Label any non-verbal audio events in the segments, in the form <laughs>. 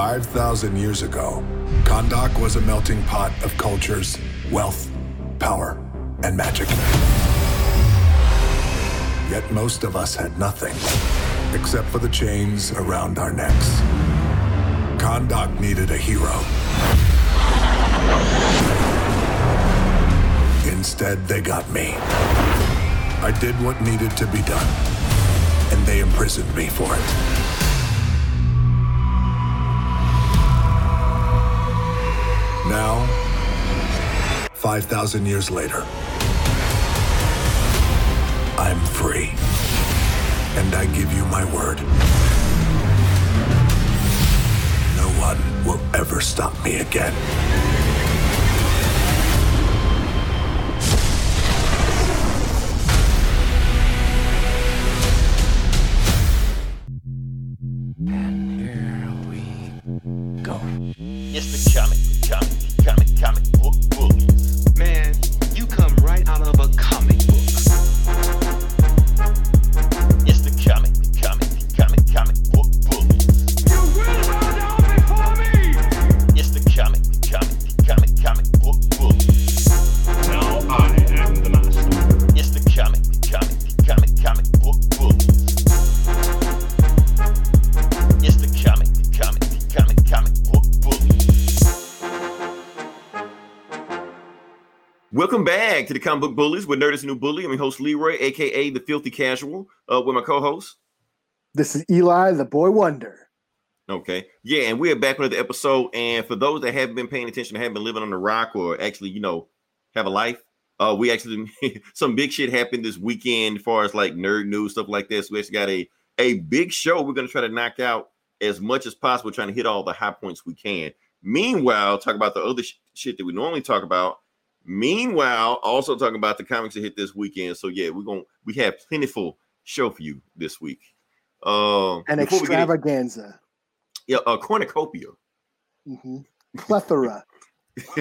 5,000 years ago, Kahndaq was a melting pot of cultures, wealth, power, and magic. Yet most of us had nothing, except for the chains around our necks. Kahndaq needed a hero. Instead, they got me. I did what needed to be done, and they imprisoned me for it. 5,000 years later, I'm free. And I give you my word. No one will ever stop me again. To the Comic Book Bullies with Nerd is New Bully. I'm your host Leroy, aka the Filthy Casual, uh, with my co-host. This is Eli, the boy wonder. Okay, yeah, and we are back with another episode. And for those that haven't been paying attention, haven't been living on the rock, or actually, you know, have a life, uh, we actually <laughs> some big shit happened this weekend as far as like nerd news stuff like this. We actually got a a big show. We're gonna try to knock out as much as possible, trying to hit all the high points we can. Meanwhile, talk about the other sh- shit that we normally talk about. Meanwhile, also talking about the comics that hit this weekend. So yeah, we're gonna we have plentiful show for you this week. Um, An before we get in- extravaganza. yeah, a cornucopia. hmm Plethora. <laughs>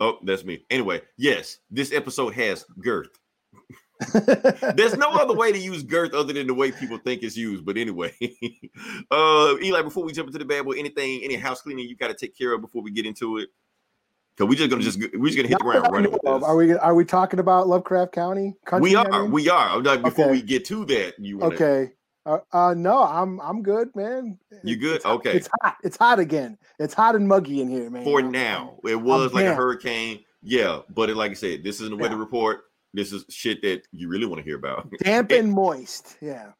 oh, that's me. Anyway, yes, this episode has girth. <laughs> There's no other way to use girth other than the way people think it's used. But anyway, <laughs> uh, Eli, before we jump into the bad boy, anything, any house cleaning you got to take care of before we get into it? Cause we just gonna just we're just gonna hit the ground running. Are we are we talking about Lovecraft County? Country, we I are, mean? we are. I'm like, Before Okay. we get to that, you wanna, okay. Uh, uh, no, I'm I'm good, man. You good? It's Okay. It's hot. It's hot again. It's hot and muggy in here, man. for now. It was like a hurricane, yeah. But it, like I said, this isn't a weather Yeah. report. This is shit that you really want to hear about. <laughs> Damp and moist. Yeah.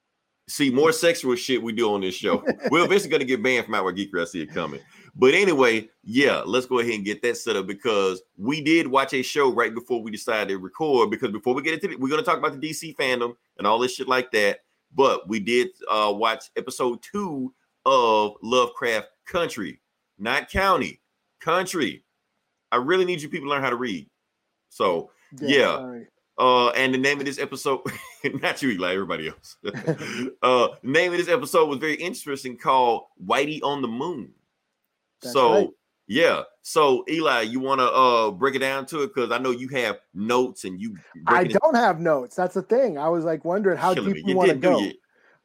See more sexual shit we do on this show. We're eventually gonna get banned from Outward Geeker. I see it coming. But anyway, yeah, let's go ahead and get that set up because we did watch a show right before we decided to record. Because before we get into it, we're gonna talk about the DC fandom and all this shit like that. But we did uh watch episode two of Lovecraft Country, not county, country. I really need you people to learn how to read. So Yeah. sorry. uh, and the name of this episode, <laughs> <laughs> not you, Eli, everybody else. <laughs> uh, name of this episode was very interesting, called "Whitey on the Moon." That's so, right. yeah. So, Eli, you want to uh break it down to it because I know you have notes and you. I don't have notes. That's the thing. I was like wondering how killing deep me. you want to go.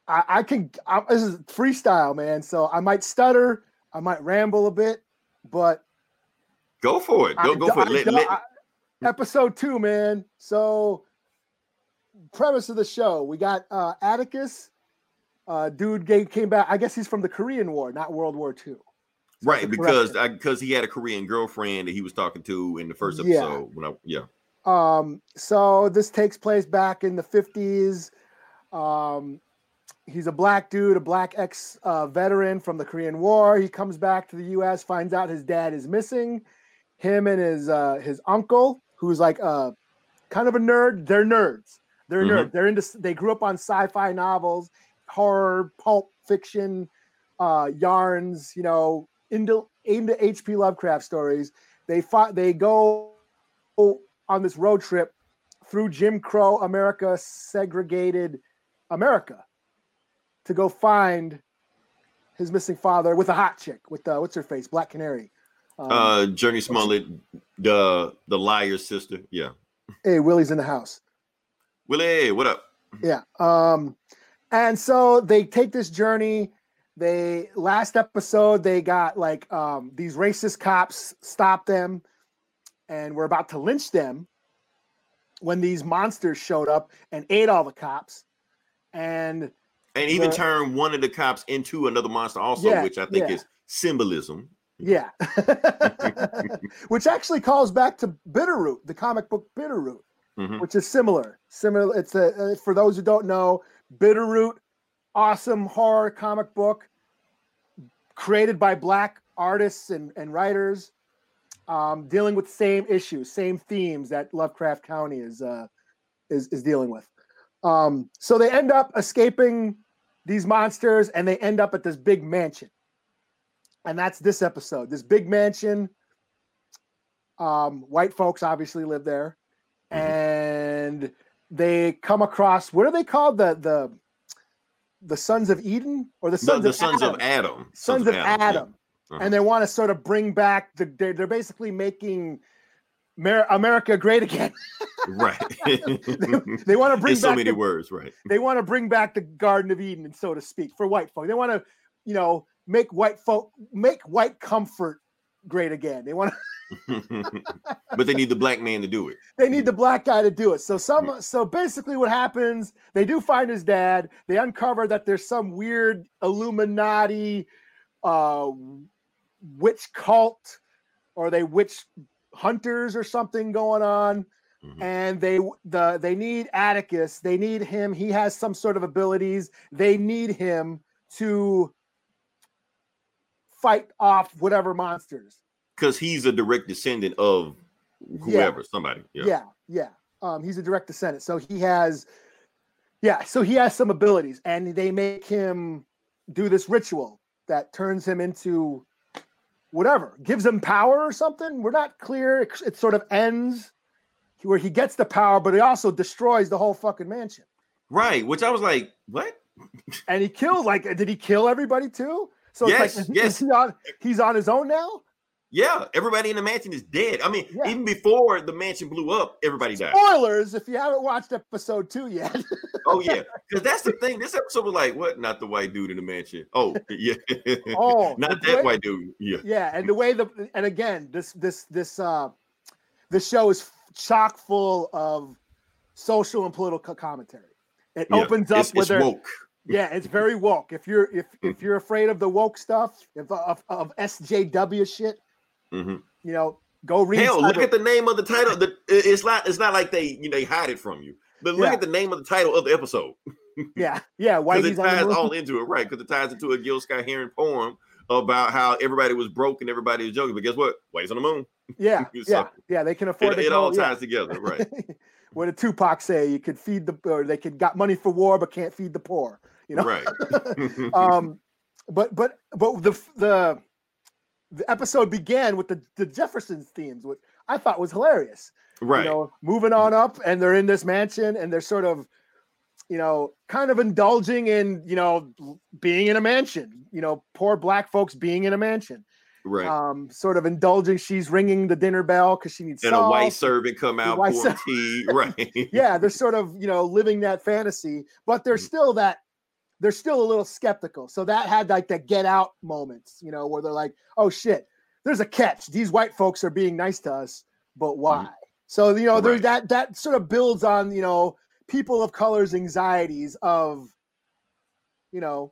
I, I can. I, this is freestyle, man. So I might stutter. I might ramble a bit, but Go for it. Go, I go for it. Let, let- episode two, man. So, premise of the show: we got uh, Atticus. Uh, dude came back. I guess he's from the Korean War, not World War II. right, because because he had a Korean girlfriend that he was talking to in the first Yeah. episode. When I yeah, Um, so this takes place back in the 50s. Um, he's a black dude, a black ex uh, veteran from the Korean War. He comes back to the US, finds out his dad is missing. Him and his uh, his uncle, who's like uh, kind of a nerd. They're nerds. They're Mhm. nerds. They're into. They grew up on sci-fi novels, horror, pulp fiction, uh, yarns. You know, into into H.P. Lovecraft stories. They fought. They go on this road trip through Jim Crow America, segregated America, to go find his missing father with a hot chick with uh, what's her face, Black Canary. Um, uh, Jurnee Smollett, the the liar's sister. Yeah, hey, Willie's in the house. Willie, what up? Yeah. Um, and so they take this journey. they last episode they got like um these racist cops stopped them and we're about to lynch them when these monsters showed up and ate all the cops and And even The- turn one of the cops into another monster, also, Yeah, which I think yeah. is symbolism. yeah <laughs> <laughs> which actually calls back to bitterroot the comic book bitterroot Mhm. which is similar similar it's a uh, for those who don't know bitterroot awesome horror comic book created by black artists and, and writers um, dealing with same issues same themes that lovecraft county is uh, is, is dealing with. Um, so they end up escaping these monsters and they end up at this big mansion. And that's this episode this big mansion. Um, white folks obviously live there Mhm. and they come across what are they called the the the sons of eden or the sons the of sons adam, of Adam. sons of yeah. adam, Uh-huh. and they want to sort of bring back the they're, they're basically making Mer- america great again Right. <laughs> they want to <laughs> bring In so back many the, words, right. they want to bring back the Garden of Eden, so to speak, for white folk. They want to, you know, make white folk make white comfort great again. They want to, <laughs> <laughs> but they need the black man to do it. they need the black guy to do it. So some so basically what happens, they do find his dad. They uncover that there's some weird Illuminati uh witch cult or they witch hunters or something going on Mhm. and they the they need Atticus. They need him. He has some sort of abilities. They need him to fight off whatever monsters. Because he's a direct descendant of whoever, somebody. Yeah. Yeah, yeah. Um, he's a direct descendant, so he has, yeah. So he has some abilities, and they make him do this ritual that turns him into whatever, gives him power or something. We're not clear. It, it sort of ends where he gets the power, but he also destroys the whole fucking mansion. Right. Which I was like, what? and he killed like did he kill everybody too so Yes, it's like yes. is he on he's on his own now Yeah, everybody in the mansion is dead. I mean, Yeah. even before the mansion blew up, everybody died. spoilers if you haven't watched episode two yet <laughs> Oh yeah, because that's the thing. This episode was like, what? Not the white dude in the mansion. Oh yeah. <laughs> Oh, not that way- white dude. Yeah. yeah and the way the and again this this this uh this show is chock full of social and political commentary it yeah. opens up It's, with it's their woke. Yeah it's very woke if you're if if you're afraid of the woke stuff if of, of sjw shit Mhm. you know go read Hell, look at the name of the title. The, it's not. It's not like they you know they hide it from you. But look Yeah. at the name of the title of the episode <laughs> yeah yeah Why it on the ties all into it, right? Because it ties into a Gil Scott Heron poem about how everybody was broke and everybody was joking. But guess what? Whitey's on the moon. Yeah, <laughs> So, yeah, yeah. They can afford It, it go- all yeah. ties together, right? <laughs> what did Tupac say? You could feed the, or they could got money for war, but can't feed the poor. <laughs> You know. Right. <laughs> <laughs> Um, but but but the the the episode began with the the Jeffersons themes, which I thought was hilarious. right. You know, moving on up, and they're in this mansion, and they're sort of, you know, kind of indulging in you know being in a mansion. You know, poor black folks being in a mansion. right. Um, sort of indulging. She's ringing the dinner bell because she needs and a white servant come out ser- tea. Right. yeah, they're sort of you know living that fantasy, but they're Mm. still that they're still a little skeptical. So that had like the get out moments, you know, where they're like, oh shit, there's a catch. These white folks are being nice to us, but why? So you know, there's Mm-hmm. Right. that that sort of builds on you know people of color's anxieties of you know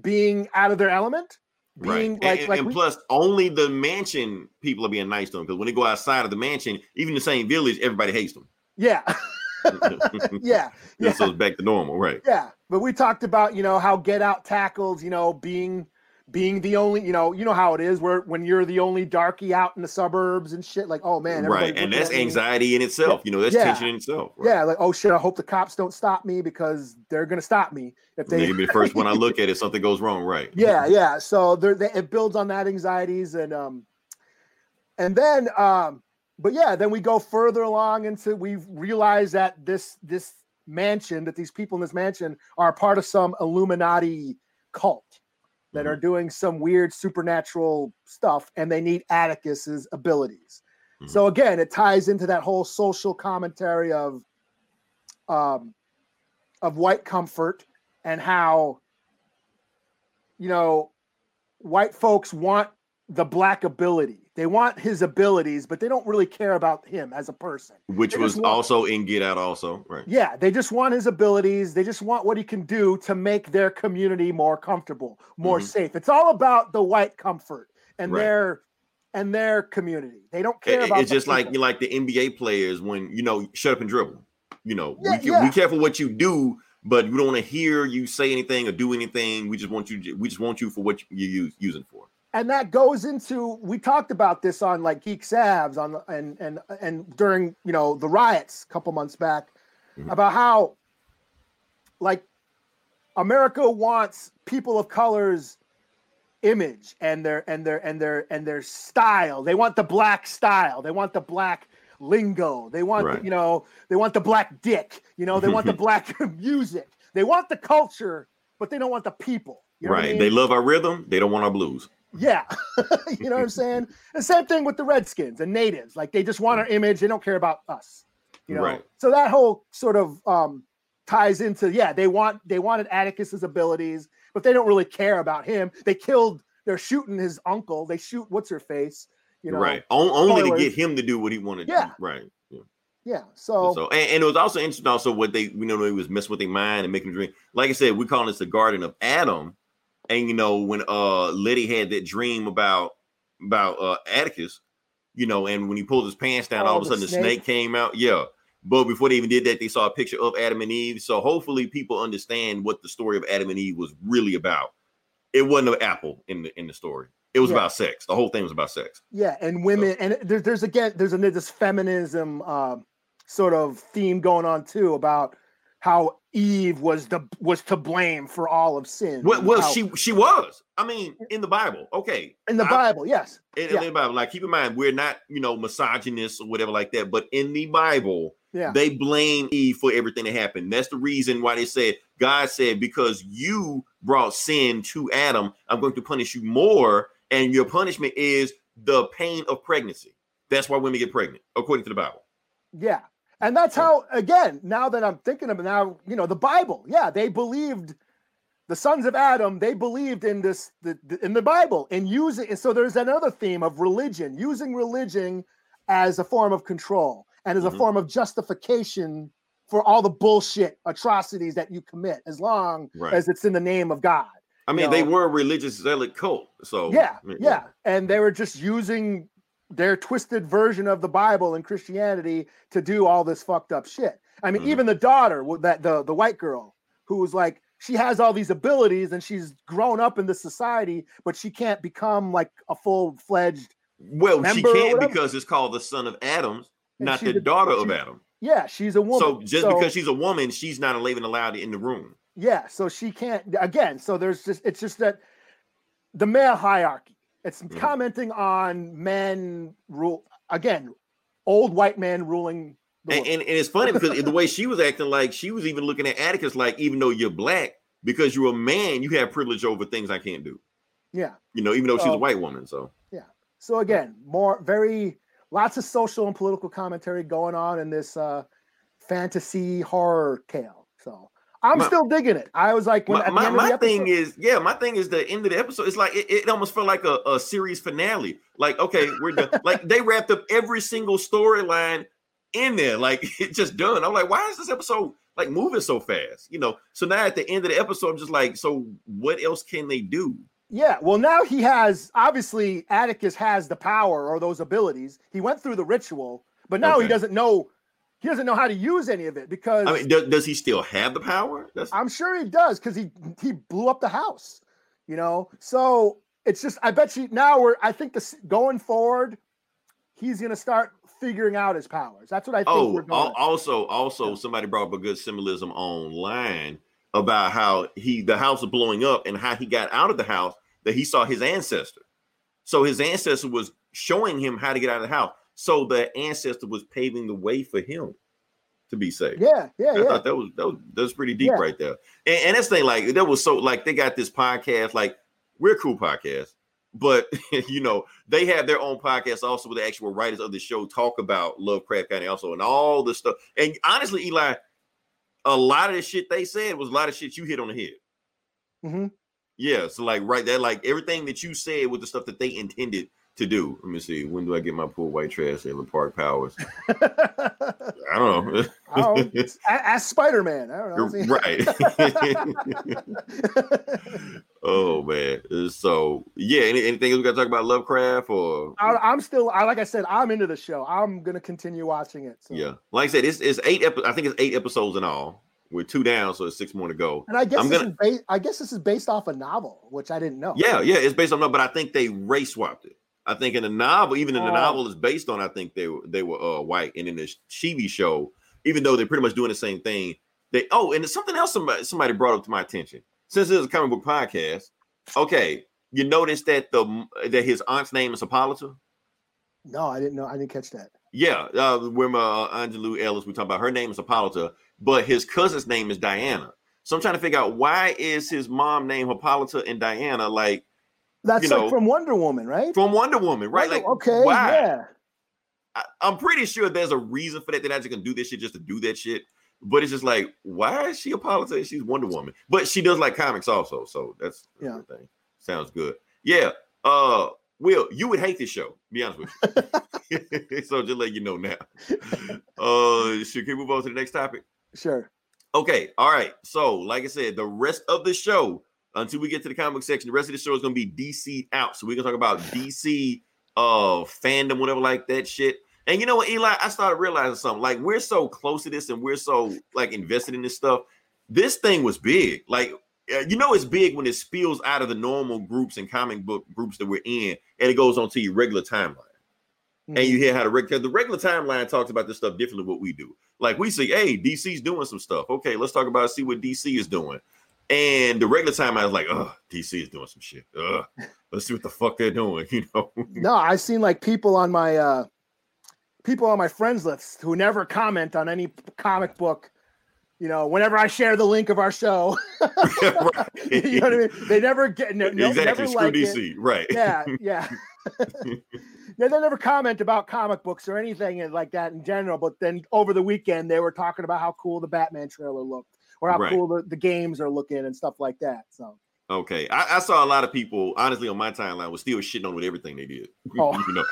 being out of their element, Right. being And, like and- like and we- plus, only the mansion people are being nice to them because when they go outside of the mansion, even the same village, everybody hates them. yeah, <laughs> <laughs> yeah, <laughs> yeah. So it's back to normal, right? Yeah, but we talked about you know how Get Out tackles you know being being the only you know you know how it is where when you're the only darky out in the suburbs and shit like oh man right. And that's me. anxiety in itself. You know, that's Yeah. tension in itself. Right? Yeah, like oh shit, I hope the cops don't stop me because they're gonna stop me if They they. can be the <laughs> first one I look at if something goes wrong, right? yeah, yeah. So there, they, it builds on that anxieties and um, and then um, but yeah, then we go further along into we realize that this this mansion that these people in this mansion are part of some Illuminati cult that are doing some weird supernatural stuff, and they need Atticus's abilities. Mhm. So again, it ties into that whole social commentary of um, of white comfort and how you know, white folks want the black ability. They want his abilities, but they don't really care about him as a person. Which They was want- also in Get Out, also right. Yeah, they just want his abilities. They just want what he can do to make their community more comfortable, more Mhm. safe. It's all about the white comfort and Right. their and their community. They don't care it- about. it's just like you like the NBA players when you know shut up and dribble. You know, Yeah, we, can, yeah. we careful what you do, but we don't want to hear you say anything or do anything. We just want you. We just want you for what you're use, using for. And that goes into we talked about this on like Geek Savs on and and and during you know the riots a couple months back Mhm. about how like America wants people of colors image and their and their and their and their style. They want the black style. They want the black lingo. They want Right. the, you know they want the black dick. You know they want the <laughs> black <laughs> music. They want the culture, but they don't want the people. You know what I right? mean? They love our rhythm. They don't want our blues. Yeah. <laughs> you know what I'm saying? The same thing with the Redskins and natives. Like they just want our image. They don't care about us. You know. Right. So that whole sort of um ties into yeah, they want they wanted Atticus's abilities, but they don't really care about him. They killed they're shooting his uncle. They shoot what's her face, you know. right? On, only to get him to do what he wanted. Yeah. To do. Right. Yeah. Yeah. So, So and, and it was also interesting also what they we know they was messing with their mind and making them dream. Like I said, we call this the Garden of Adam. And you know, when uh Leti had that dream about about uh Atticus, you know, and when he pulled his pants down, Oh, all of a sudden the snake. snake came out. Yeah. But before they even did that, they saw a picture of Adam and Eve. So hopefully people understand what the story of Adam and Eve was really about. It wasn't an apple in the in the story. It was Yeah. about sex. The whole thing was about sex. yeah, and women and there, there's again there's a this feminism um sort of theme going on too about how Eve was the was to blame for all of sin. Well, well how- she she was. I mean, in the Bible. Okay. in the I- Bible, yes. in, Yeah. in the Bible. Like, keep in mind, we're not, you know, misogynists or whatever like that. But in the Bible, Yeah. they blame Eve for everything that happened. That's the reason why they said God said, because you brought sin to Adam, I'm going to punish you more, and your punishment is the pain of pregnancy. That's why women get pregnant, according to the Bible. Yeah. And that's how, again, now that I'm thinking of it now, you know, the Bible, yeah, they believed the sons of Adam, they believed in this, the, the- in the Bible and using, and so there's another theme of religion, using religion as a form of control and as a Mhm. form of justification for all the bullshit atrocities that you commit, as long Right. as it's in the name of God. I mean, You they were a religious zealot cult. So yeah, mean, yeah. And they were just using their twisted version of the Bible and Christianity to do all this fucked up shit. I mean, Mhm. even the daughter, that the the white girl, who was like, she has all these abilities and she's grown up in this society, but she can't become like a full fledged. Well, she can't because it's called the son of Adams, And not the a- daughter of Adam. Yeah, she's a woman. So just because she's a woman, she's not even allowed in the room. yeah, so she can't again. So there's just it's just that the male hierarchy. It's Mhm. commenting on men rule again, old white men ruling. And, and, and it's funny because the way she was acting, like she was even looking at Atticus like, even though you're black, because you're a man, you have privilege over things I can't do. yeah. You know, even though she's a white woman. So yeah. So again, more very lots of social and political commentary going on in this uh fantasy horror tale. So I'm My- still digging it. I was like, when my, my, my thing is, yeah, my thing is the end of the episode. It's like it, it almost felt like a, a series finale. Like, okay, we're done. <laughs> like they wrapped up every single storyline in there. Like <laughs> it's just done. I'm like, why is this episode like moving so fast? You know. So now at the end of the episode, I'm just like, so what else can they do? Yeah, well, now he has obviously Atticus has the power or those abilities. He went through the ritual, but now he doesn't know he doesn't know how to use any of it because I mean, does, does he still have the power? That's I'm sure he does because he he blew up the house, you know. So it's just I bet you now we're I think this going forward, he's gonna start figuring out his powers. That's what I think Oh, we're going. al- also, also, somebody brought up a good symbolism online about how he the house was blowing up and how he got out of the house that he saw his ancestor. So his ancestor was showing him how to get out of the house. So the ancestor was paving the way for him to be saved. yeah, yeah, I yeah. thought that was that was, that was pretty deep Yeah. right there. And, and that's thing, like that was so like they got this podcast, like we're a cool podcast, but <laughs> you know, they have their own podcast also with the actual writers of the show talk about Lovecraft County also and all the stuff. And honestly, Eli, a lot of the shit they said was a lot of shit you hit on the head. Mm-hmm. Yeah, so like right there, like everything that you said was the stuff that they intended to do. Let me see. When do I get my poor white trash in the park powers? <laughs> I don't know. I don't <laughs> Ask Spider Man. I don't know. right. <laughs> oh man. So yeah, any, anything else we gotta talk about Lovecraft or I, I'm still, I like I said, I'm into the show. I'm gonna continue watching it. So. yeah. Like I said, it's it's eight epi- I think it's eight episodes in all. We're two down, so it's six more to go. And I guess I'm this gonna- is ba- I guess this is based off a novel, which I didn't know. Yeah, yeah, it's based on that, but I think they race swapped it. I think in the novel, even in the Oh. novel, is based on. I think they were they were uh, white, and in the TV show, even though they're pretty much doing the same thing, they oh, and something else somebody somebody brought up to my attention. Since this is a comic book podcast, okay, you notice that the that his aunt's name is Hippolyta. No, I didn't know. I didn't catch that. Yeah, uh, when uh, Aunjanue Ellis, we talk about her name is Hippolyta, but his cousin's name is Diana. So I'm trying to figure out why is his mom named Hippolyta and Diana like That's like know, from Wonder Woman, right? from Wonder Woman, right? Wonder- Like okay, why? yeah. I, I'm pretty sure there's a reason for that. They're not just gonna do this shit just to do that shit. But it's just like, why is she a politician? She's Wonder Woman, but she does like comics also. So that's Yeah. the thing. Sounds good. Yeah. Uh, Will, you would hate this show. Be honest with you. <laughs> <laughs> so just let you know now. Uh, should we move on to the next topic? Sure. Okay, all right. So, like I said, the rest of the show, until we get to the comic section, the rest of the show is gonna be DC out. So we're gonna talk about DC uh fandom, whatever, like that shit. And you know what, Eli? I started realizing something. Like, we're so close to this and we're so like invested in this stuff. This thing was big. Like, uh, you know, it's big when it spills out of the normal groups and comic book groups that we're in, and it goes onto your regular timeline and Mhm. you hear how the regular the regular timeline talks about this stuff differently than what we do. Like we say, hey, DC's doing some stuff. Okay, let's talk about see what DC is doing. And the regular time, I was like, oh, DC is doing some shit. Ugh, let's see what the fuck they're doing. <laughs> You know, No, I've seen like people on my uh people on my friends list who never comment on any comic book. You know, whenever I share the link of our show, <laughs> Right. you know what I mean. They never get no, exactly. never Screw like it. DC, right? Yeah, yeah. <laughs> yeah, they never comment about comic books or anything like that in general. But then over the weekend, they were talking about how cool the Batman trailer looked, or how Right. cool the, the games are looking and stuff like that. So, Okay, I, I saw a lot of people, honestly, on my timeline was still shitting on with everything they did. <laughs> Oh. you know,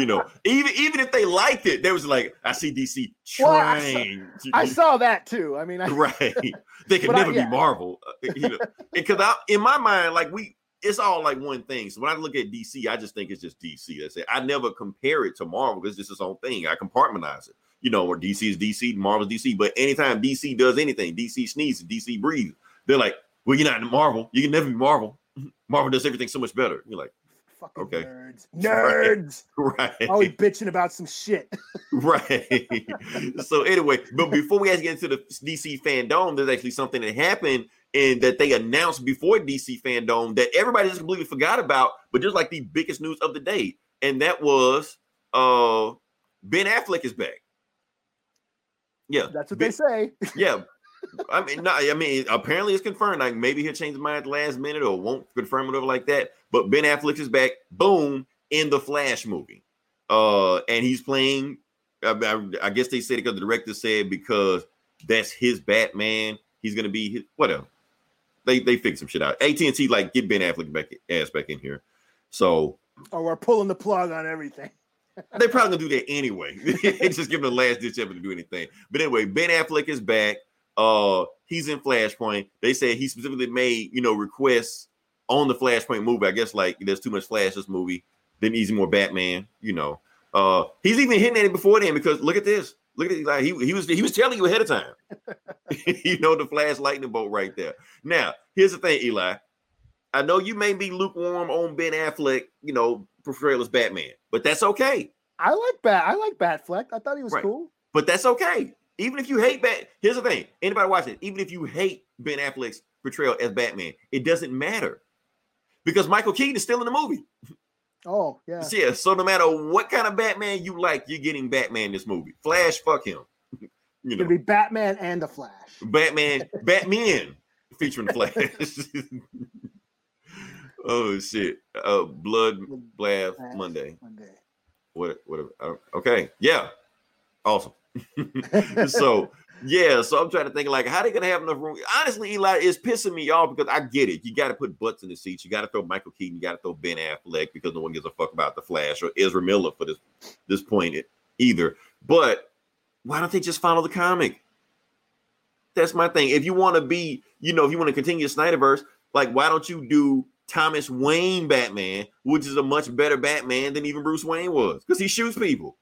you know, even even if they liked it, they was like, I see DC Well, I saw- trying. I saw that too. I mean, I, <laughs> right. <laughs> They I- never yeah. be Marvel. uh, You know, because I, in my mind, like we, it's all like one thing. So when I look at DC, I just think it's just DC. That's it. I never compare it to Marvel because it's its own thing. I compartmentalize it. You know, where DC is DC, Marvel's DC. But anytime DC does anything, DC sneezes, DC breathes. They're like, well, you're not in Marvel. You can never be Marvel. <laughs> Marvel does everything so much better. You're like, fucking Okay. nerds, <laughs> Right. nerds, <laughs> right. always bitching about some shit. right. so anyway, but before we actually get into the DC fandom, there's actually something that happened and that they announced before DC fandom that everybody just completely forgot about, but just like the biggest news of the day, and that was uh Ben Affleck is back. Yeah, That's what Ben- they say. yeah. <laughs> I mean, no, I mean, apparently it's confirmed. Like maybe he'll change his mind at the last minute or won't confirm whatever like that. But Ben Affleck is back, boom, in the Flash movie. Uh, and he's playing. I, I- I guess they said it because the director said because that's his Batman. He's gonna be his whatever. They they fix some shit out. AT and T like get Ben Affleck back ass back in here. So Or we're pulling the plug on everything. They probably gonna do that anyway. <laughs> just give him the last ditch effort to do anything. But anyway, Ben Affleck is back. Uh, he's in Flashpoint. They said he specifically made you know requests on the Flashpoint movie. I guess like there's too much Flash this movie. Then needs more Batman. You know. Uh, he's even hinting at it before then because look at this. Look at. Like he, he was he was telling you ahead of time. <laughs> you know the Flash lightning bolt right there. Now here's the thing, Eli. I know you may be lukewarm on Ben Affleck. You know portrayal as Batman, but that's okay. I like Bat. I like Batfleck. I thought he was Right. cool. But that's okay. Even if you hate Bat, here's the thing: anybody watching, even if you hate Ben Affleck's portrayal as Batman, it doesn't matter because Michael Keaton is still in the movie. <laughs> Oh yeah. Yeah. So no matter what kind of Batman you like, you're getting Batman in this movie. Flash, fuck him. <laughs> you It's know, gonna be Batman and the Flash. Batman, Batman <laughs> featuring the Flash. Oh shit! Uh, Blood Blast Monday. Monday. What? What? Uh, okay. Yeah. Awesome. <laughs> so <laughs> Yeah, so I'm trying to think like how they gonna have enough room. Honestly, Eli is pissing me off because I get it. You got to put butts in the seats. You got to throw Michael Keaton. You got to throw Ben Affleck because no one gives a fuck about the Flash or Ezra Miller for this this point either. But why don't they just follow the comic? That's my thing. If you want to be, you know, if you want to continue Snyderverse, like why don't you do Thomas Wayne Batman, which is a much better Batman than even Bruce Wayne was because he shoots people.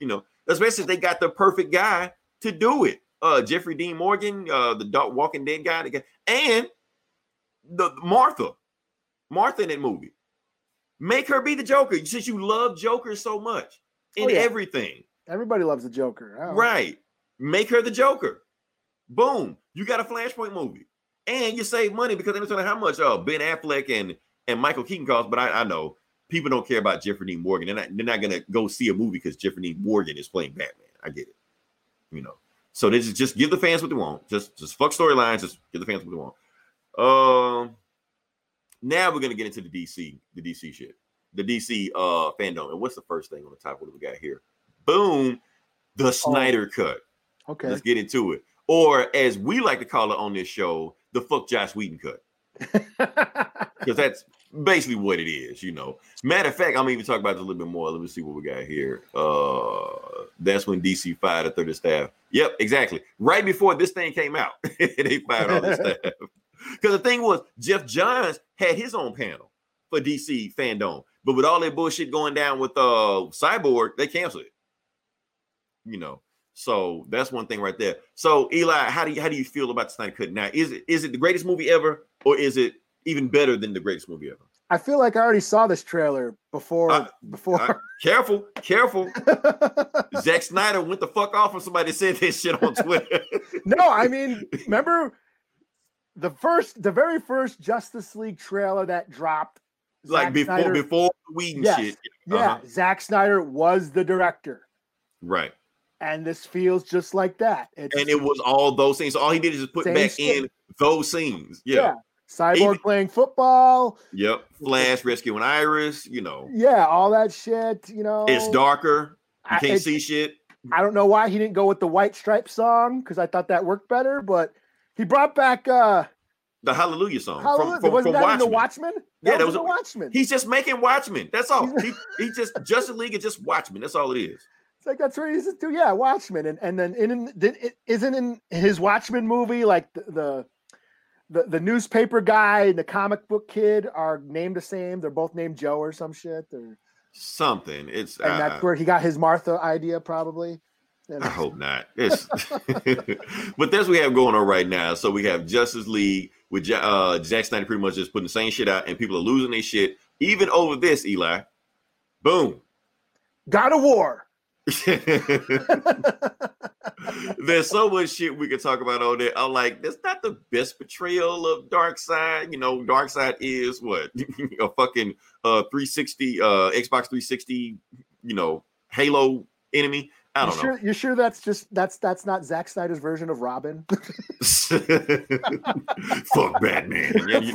You know, especially if they got the perfect guy to do it. Uh, Jeffrey Dean Morgan, uh, the Dark Walking Dead guy, and the Martha, Martha in that movie. Make her be the Joker since you love Joker so much in oh, yeah. everything. Everybody loves the Joker, right? Make her the Joker. Boom, you got a Flashpoint movie, and you save money because they're telling how much uh, Ben Affleck and and Michael Keaton cost. But I, I know people don't care about Jeffrey Dean Morgan. They're not, they're not gonna go see a movie because Jeffrey Dean Morgan is playing Batman. I get it you know. So they just, just give the fans what they want. Just just fuck storylines. Just give the fans what they want. Um, now we're gonna get into the DC, the DC shit, the DC uh fandom. And what's the first thing on the top? What do we got here? Boom, the Snyder oh. cut. Okay, let's get into it. Or as we like to call it on this show, the fuck Joss Whedon cut. Because <laughs> that's basically what it is, you know. Matter of fact, I'm gonna even talk about this a little bit more. Let me see what we got here. Uh that's when DC fired a third of staff. Yep, exactly. Right before this thing came out, <laughs> they fired all the <laughs> staff. Because the thing was, Geoff Johns had his own panel for DC fandom, but with all that bullshit going down with uh Cyborg, they canceled it. You know, so that's one thing right there. So Eli, how do you how do you feel about the Snyder Cut now? Is it is it the greatest movie ever, or is it even better than the greatest movie ever? I feel like I already saw this trailer before. Uh, before, uh, careful, careful. <laughs> Zack Snyder went the fuck off when somebody said this shit on Twitter. <laughs> no, I mean, remember the first, the very first Justice League trailer that dropped. Like Zack before, Snyder, before Whedon yes, shit. Uh-huh. Yeah, Zack Snyder was the director. Right. And this feels just like that. It's, and it was all those things. all he did is just put back in those scenes. Yeah. yeah. Cyborg Even, playing football. Yep. Flash rescuing Iris, you know. Yeah, all that shit, you know. It's darker. You can't see shit. I don't know why he didn't go with the White Stripe song because I thought that worked better, but he brought back uh the Hallelujah song Hallelujah. from, from, Wasn't from that Watchmen. the Watchmen? That yeah, that was, was a Watchmen. He's just making Watchmen. That's all. he, he just Justice League is just Watchmen. That's all it is. Like that's what he's do. Yeah, Watchmen, and and then in, in isn't in his Watchmen movie like the, the the, the newspaper guy and the comic book kid are named the same. They're both named Joe or some shit or something. It's and uh, that's where he got his Martha idea, probably. And I hope not. It's <laughs> but that's what we have going on right now. So we have Justice League with uh, Zack Snyder pretty much just putting the same shit out, and people are losing their shit even over this. Eli, boom, God of War. <laughs> There's so much shit we could talk about on there. I'm like, that's not the best portrayal of Darkseid. You know, Darkseid is what <laughs> a fucking uh 360 uh Xbox 360, you know, Halo enemy. I don't you know. Sure, you're sure that's just that's that's not Zack Snyder's version of Robin? <laughs> Fuck Batman. You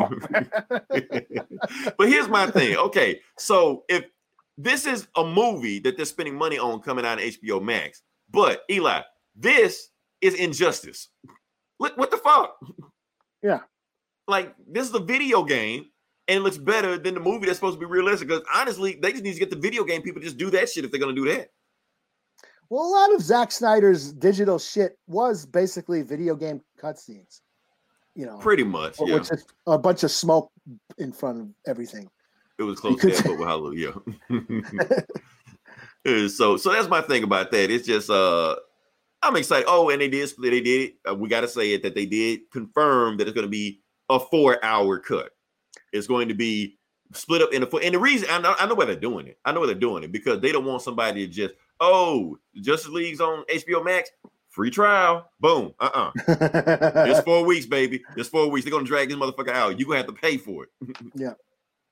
but here's my thing. Okay, so if this is a movie that they're spending money on coming out of HBO Max, but Eli, this is injustice. Look, what the fuck? Yeah. Like, this is a video game and it looks better than the movie that's supposed to be realistic. Because honestly, they just need to get the video game people to just do that shit if they're going to do that. Well, a lot of Zack Snyder's digital shit was basically video game cutscenes. You know, pretty much. Yeah. Which is a bunch of smoke in front of everything. It was close to that, but with Hallelujah. <laughs> so, so that's my thing about that. It's just uh I'm excited. Oh, and they did split. They did it. Uh, we got to say it that they did confirm that it's going to be a four hour cut. It's going to be split up in a four. And the reason I know, I know why they're doing it. I know why they're doing it because they don't want somebody to just oh Justice League's on HBO Max. Free trial, boom. Uh uh-uh. uh <laughs> it's four weeks, baby. It's four weeks. They're gonna drag this motherfucker out. You're gonna have to pay for it. yeah.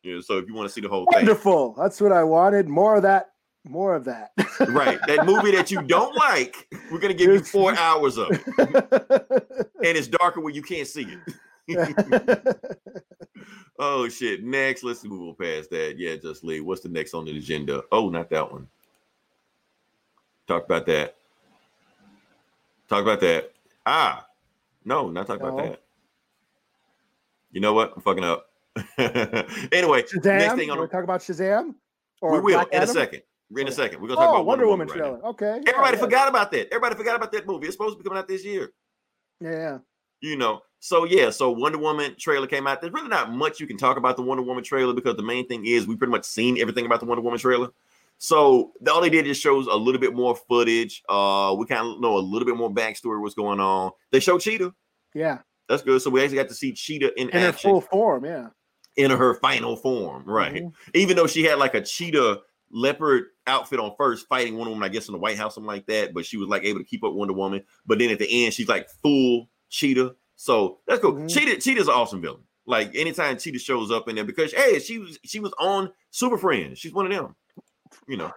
Yeah. So if you want to see the whole Wonderful. thing, wonderful. That's what I wanted. More of that more of that. right. That movie that you don't like, we're gonna give you four <laughs> hours of it. <laughs> and it's darker where you can't see it. <laughs> oh shit. Next, let's move past that. Yeah, just leave. What's the next on the agenda? Oh, not that one. Talk about that. Talk about that. Ah, no, not talk about that. You know what? I'm fucking up. <laughs> anyway, Shazam. next thing on wanna talk about Shazam? Or we will Black in a second. In a second. We're gonna talk Oh, about Wonder Woman right now. trailer. Okay. yeah, Everybody yeah. forgot about that. Everybody forgot about that movie. It's supposed to be coming out this year. Yeah. You know. So yeah, so Wonder Woman trailer came out. There's really not much you can talk about the Wonder Woman trailer because the main thing is we pretty much seen everything about the Wonder Woman trailer. So the all they did is shows a little bit more footage. Uh, we kind of know a little bit more backstory what's going on. They show Cheetah. Yeah. That's good. So we actually got to see Cheetah in, In her action full form. Yeah. In her final form, right? Mhm. Even though she had like a cheetah leopard outfit on first, fighting Wonder Woman, I guess in the White House, something like that. But she was like able to keep up with Wonder Woman. But then at the end, she's like full cheetah. So that's cool. Mhm. Cheetah, Cheetah's an awesome villain. Like anytime Cheetah shows up in there, because hey, she was she was on Super Friends. She's one of them. You know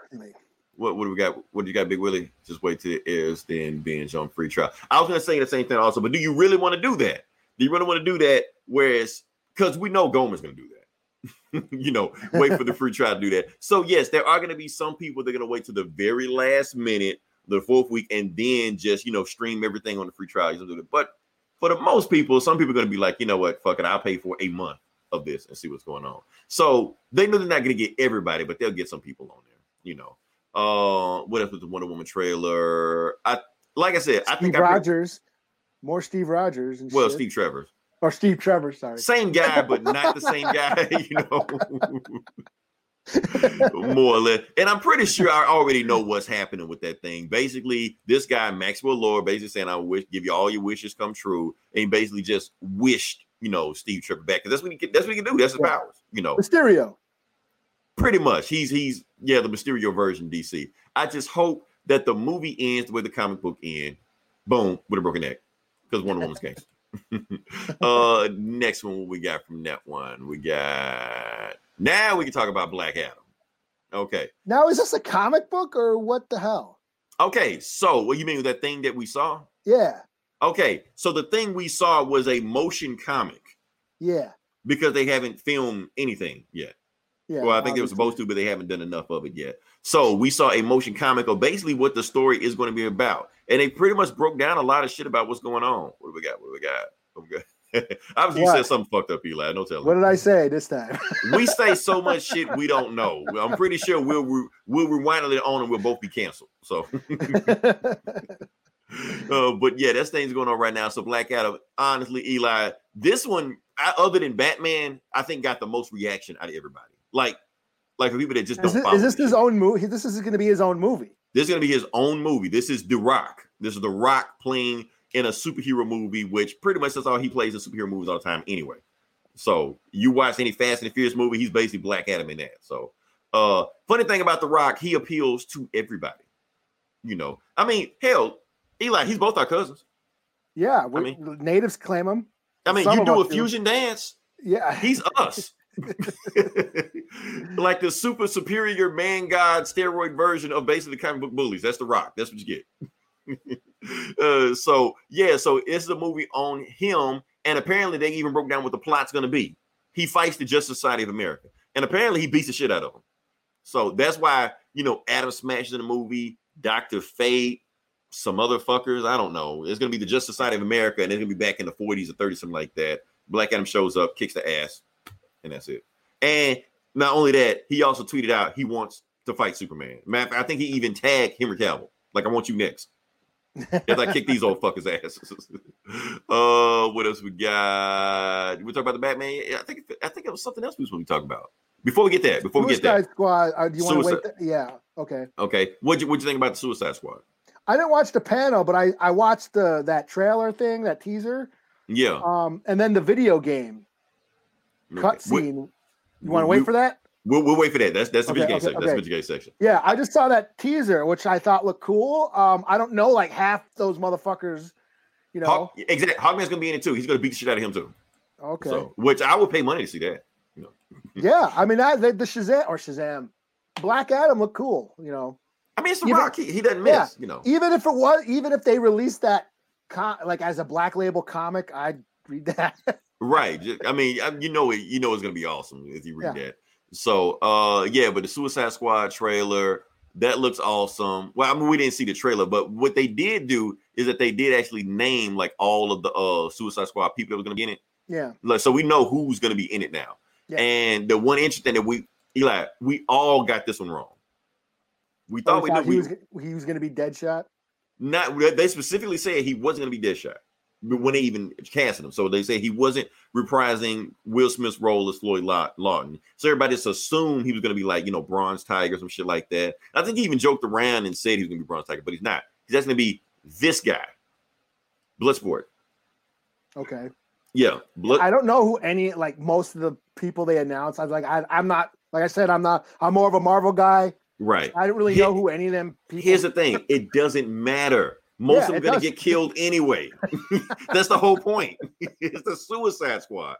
what? What do we got? What do you got, Big Willie? Just wait till it airs, then binge on free trial. I was gonna say the same thing also, but do you really want to do that? Do you really want to do that? Whereas, because we know Gomer's gonna do that. <laughs> you know, wait for the <laughs> free trial to do that. So yes, there are gonna be some people that are gonna wait to the very last minute, the fourth week, and then just you know stream everything on the free trial. You know, do that. But for the most people, some people are gonna be like, you know what, fuck it, I'll pay for a month of this and see what's going on. So they know they're not gonna get everybody, but they'll get some people on there. You know. Uh, what else with the Wonder Woman trailer? I like I said, I Steve think I pre- Rogers. More Steve Rogers. And well, shit. Steve Trevor, Or Steve Trevor, sorry. same guy, but not the same guy. <laughs> You know, more or less. And I'm pretty sure I already know what's happening with that thing. Basically, this guy Maxwell Lord basically saying, "I wish give you all your wishes come true," and he basically just wished you know Steve Trevor back because that's what he can. That's what he can do. That's his Yeah. powers. You know, Mysterio. pretty much. He's he's yeah, the Mysterio version DC. I just hope that the movie ends the way the comic book end. Boom, with a broken neck. Because Wonder Woman's case. <laughs> uh next one what we got from that one. We got now we can talk about Black Adam. Okay. Now, is this a comic book or what the hell? Okay, so what you mean with that thing that we saw? Yeah. Okay, so the thing we saw was a motion comic Yeah. because they haven't filmed anything yet. Yeah. well, I think they were supposed to, but they haven't done enough of it yet. So we saw a motion comic of basically what the story is going to be about, and they pretty much broke down a lot of shit about what's going on. What do we got? What do we got? What we got? Obviously, you said something fucked up, Eli. No telling. What did I say this time? we say so <laughs> much shit we don't know. I'm pretty sure we'll re- we'll rewind it on and we'll both be canceled. So, <laughs> uh, but yeah, that's things going on right now. So Black Adam, honestly, Eli, this one, I, other than Batman, I think got the most reaction out of everybody. Like, like for people that just is, don't. follow is this his own movie? This is going to be his own movie. This is gonna be his own movie. This is The Rock. This is The Rock playing in a superhero movie, which pretty much that's all he plays in superhero movies all the time anyway. So you watch any Fast and the Furious movie, he's basically Black Adam in that. So uh funny thing about The Rock, he appeals to everybody. You know, I mean, hell, Eli, he's both our cousins. Yeah. We, natives claim him. I mean, Some you do a us do. fusion dance, Yeah. he's us. <laughs> <laughs> like the super superior man god steroid version of basically the comic book bullies. That's the rock. That's what you get. <laughs> uh, so yeah, so it's a movie on him, and apparently they even broke down what the plot's gonna be. He fights the Justice Society of America, and apparently he beats the shit out of them. So that's why you know Atom Smasher's in the movie, Doctor Fate, some other fuckers. I don't know. It's gonna be the Justice Society of America, and it's gonna be back in the 40s or 30s, something like that. Black Adam shows up, kicks the ass, and that's it. And not only that, he also tweeted out he wants to fight Superman. Fact, I think he even tagged Henry Cavill. Like, I want you next. As I kick these old fuckers' asses. <laughs> uh, what else we got? We talk about the Batman. Yeah, I think I think it was something else we was supposed to talking about. Before we get that, before we get that, Suicide Squad. Uh, do you want to wait? Th- yeah. Okay. okay. What'd you what'd you think about the Suicide Squad? I didn't watch the panel, but I I watched the that trailer thing, that teaser, Yeah. um, and then the video game okay. cutscene. You want to we- wait for that? We'll, we'll wait for that. That's that's the Okay, video game okay, section. That's the okay. video game section. Yeah, I just saw that teaser, which I thought looked cool. Um, I don't know, like half those motherfuckers, you know. Hawk, exactly. Hawkman's gonna be in it too. He's gonna beat the shit out of him too. okay. So, which I would pay money to see that. You know. <laughs> yeah, I mean that the, the Shazam or Shazam, Black Adam looked cool. You know, I mean, it's the Even- Rock. He, he doesn't miss. Yeah. You know. even if it was, even if they released that, con- like as a Black Label comic, I'd read that. <laughs> Right. I mean, you know it. You know it's gonna be awesome if you read that. So, uh, yeah. But the Suicide Squad trailer, That looks awesome. Well, I mean, we didn't see the trailer, but what they did do is that they did actually name like all of the uh Suicide Squad people that were gonna be in it. Yeah. Like, so we know who's gonna be in it now. Yeah. And the one interesting that we Eli, we all got this one wrong. We Oh, thought we we thought knew he we, was he was going to be Deadshot. not they specifically said he wasn't going to be Deadshot when they even casted him. So they say he wasn't reprising Will Smith's role as Floyd Law- Lawton. So everybody just assumed he was going to be like you know Bronze Tiger, some shit like that. I think he even joked around and said he was going to be Bronze Tiger, but he's not. He's actually going to be this guy, Bloodsport. Okay. Yeah, Blood. I don't know who any like most of the people they announced. I was like, I, I'm not like I said, I'm not. I'm more of a Marvel guy. right. I don't really Here- know who any of them people. Here's the thing: it doesn't matter. Most Yeah, of them are gonna get killed anyway. <laughs> That's the whole point. <laughs> it's the Suicide Squad.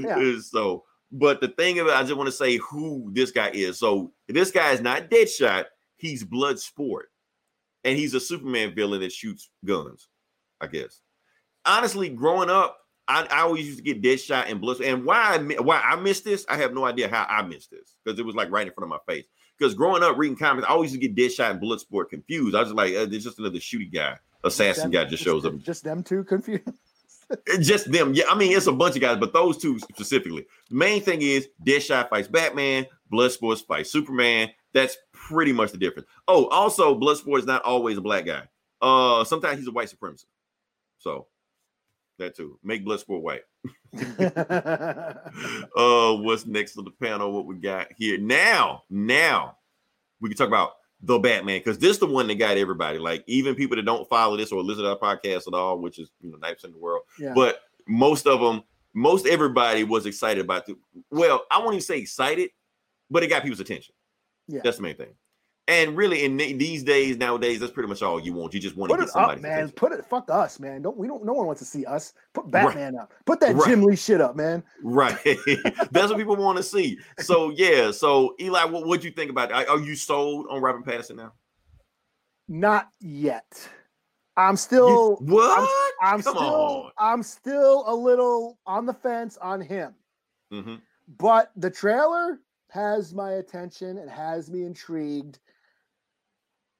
Yeah. <laughs> So, but the thing of it, I just want to say who this guy is. So this guy is not Deadshot. He's Bloodsport, and he's a Superman villain that shoots guns. I guess. Honestly, growing up, I, I always used to get Deadshot and Blood. And why I why I missed this, I have no idea how I missed this because it was like right in front of my face. Because growing up reading comics, I always used to get Deadshot and Bloodsport confused. I was like, uh, there's just another shooty guy, assassin guy just shows up. Just them two confused. <laughs> Just them. Yeah, I mean, it's a bunch of guys, but those two specifically. The main thing is Deadshot fights Batman, Bloodsport fights Superman. That's pretty much the difference. Oh, also, Bloodsport is not always a black guy. Uh, sometimes he's a white supremacist. So that too. Make Bloodsport white. <laughs> <laughs> uh, what's next on the panel? What we got here now? Now we can talk about the Batman because this is the one that got everybody. Like even people that don't follow this or listen to our podcast at all, which is you know ninety in the world yeah. but most of them, most everybody was excited about the. Well, I won't even say excited, but it got people's attention. Yeah. that's the main thing. And really, in these days, nowadays, that's pretty much all you want. You just want to Put get it up, man. attention. Put it. Fuck us, man. Don't we don't. No one wants to see us. Put Right. Batman up. Put that Right. Jim Lee shit up, man. Right, <laughs> <laughs> that's what people want to see. So yeah, so Eli, what would you think about? Are are you sold on Robert Pattinson now? Not yet. I'm still. You- what? I'm Come still. on. I'm still a little on the fence on him. Mhm. But the trailer has my attention. It has me intrigued.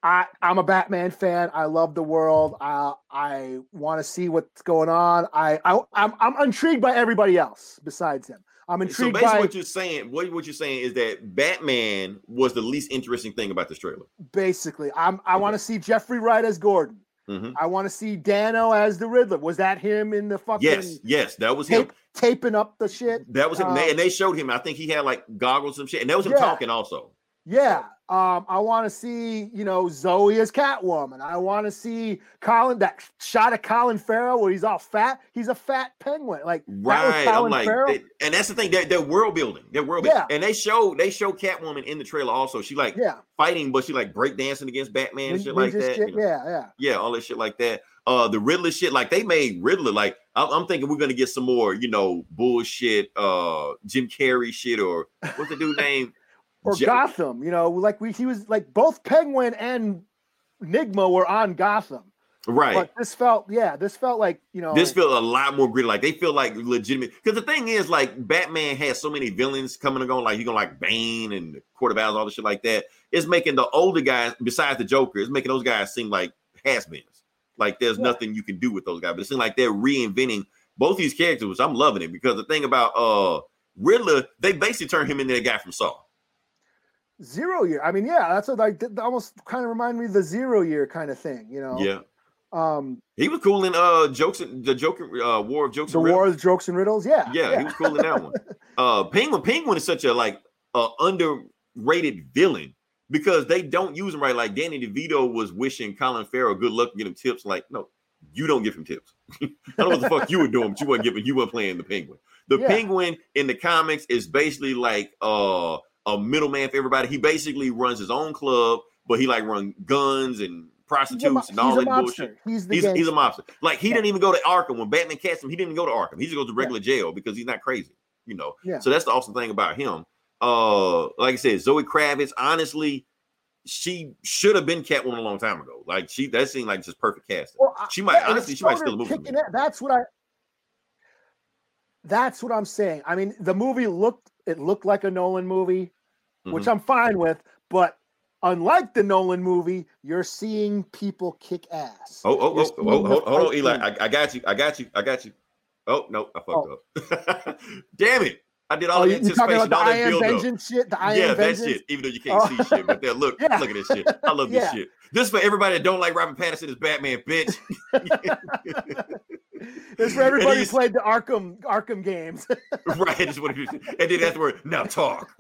I, I'm a Batman fan. I love the world. I I want to see what's going on. I, I I'm I'm intrigued by everybody else besides him. I'm intrigued. So basically, by what you're saying, what what you're saying is that Batman was the least interesting thing about this trailer. basically. I'm I want to see Jeffrey Wright as Gordon. Mhm. I want to see Dano as the Riddler. Was that him in the fucking Yes, yes, that was him. taping up the shit? That was him. Um, and they showed him. I think he had like goggles and shit. And that was him Yeah. talking also. Yeah. Um, I want to see, you know, Zoe as Catwoman. I want to see Colin that shot of Colin Farrell where he's all fat. He's a fat penguin. Like Right. I'm like, they- and that's the thing. They're, they're world building. They're world Yeah. And they show they show Catwoman in the trailer also. She like yeah. fighting, but she like break dancing against Batman and shit like that. shit, you know. Yeah, yeah. Yeah, all that shit like that. Uh, the Riddler shit, like they made Riddler. Like I'm, I'm thinking we're gonna get some more, you know, bullshit. Uh, Jim Carrey shit or what's the dude <laughs> name? Or Gotham, you know, like we he was like both Penguin and Nigma were on Gotham. Right. But this felt, yeah, this felt like, you know, This felt a lot more gritty. Like they feel like legitimate. Because the thing is, like Batman has so many villains coming and going. Like you gonna like Bane and Court of Owls, all the shit like that. It's making the older guys, besides the Joker, it's making those guys seem like has-beens. Like there's Yeah. nothing you can do with those guys. But it seems like they're reinventing both these characters, which I'm loving it. Because the thing about uh Riddler, they basically turned him into the guy from Saw. Zero year. I mean, yeah, that's what like that almost kind of remind me of the zero year kind of thing, you know. Yeah. Um, He was cool in uh jokes and the Joker uh War of Jokes the. War of Jokes and Riddles, yeah. Yeah, he was cool in that one. <laughs> Uh Penguin Penguin is such a like uh underrated villain because they don't use him right. Like Danny DeVito was wishing Colin Farrell good luck, get him tips. Like, no, you don't give him tips. <laughs> I don't know what the fuck you were doing, but you weren't giving you weren't playing the penguin. The Yeah. penguin in the comics is basically like uh a middleman for everybody. He basically runs his own club, but he like run guns and prostitutes and all that bullshit. He's the He's, he's a mobster. Like he Yeah. didn't even go to Arkham when Batman cast him. He didn't go to Arkham. He just goes to regular jail because he's not crazy. You know. Yeah. So that's the awesome thing about him. Uh, like I said, Zoe Kravitz. Honestly, she should have been Catwoman a long time ago. Like she, that seemed like just perfect casting. Well, I- She might- and honestly, she might started steal a movie from kicking me. it. That's what I. That's what I'm saying. I mean, the movie looked. It looked like a Nolan movie, which Mhm. I'm fine with. But unlike the Nolan movie, you're seeing people kick ass. Oh, oh, oh, oh, hold, hold on, Eli. I, I got you. I got you. I got you. Oh no, I fucked up. <laughs> Damn it! I did all Oh, the you, you talking anticipation, all that build up. shit? The I yeah, that shit. Even though you can't Oh. see shit, but there, look, <laughs> Yeah. look at this shit. I love this Yeah. shit. This is for everybody that don't like Robert Pattinson as Batman, bitch. <laughs> <laughs> It's for everybody who played the Arkham Arkham games. right, that's what it is. And then that's where now talk.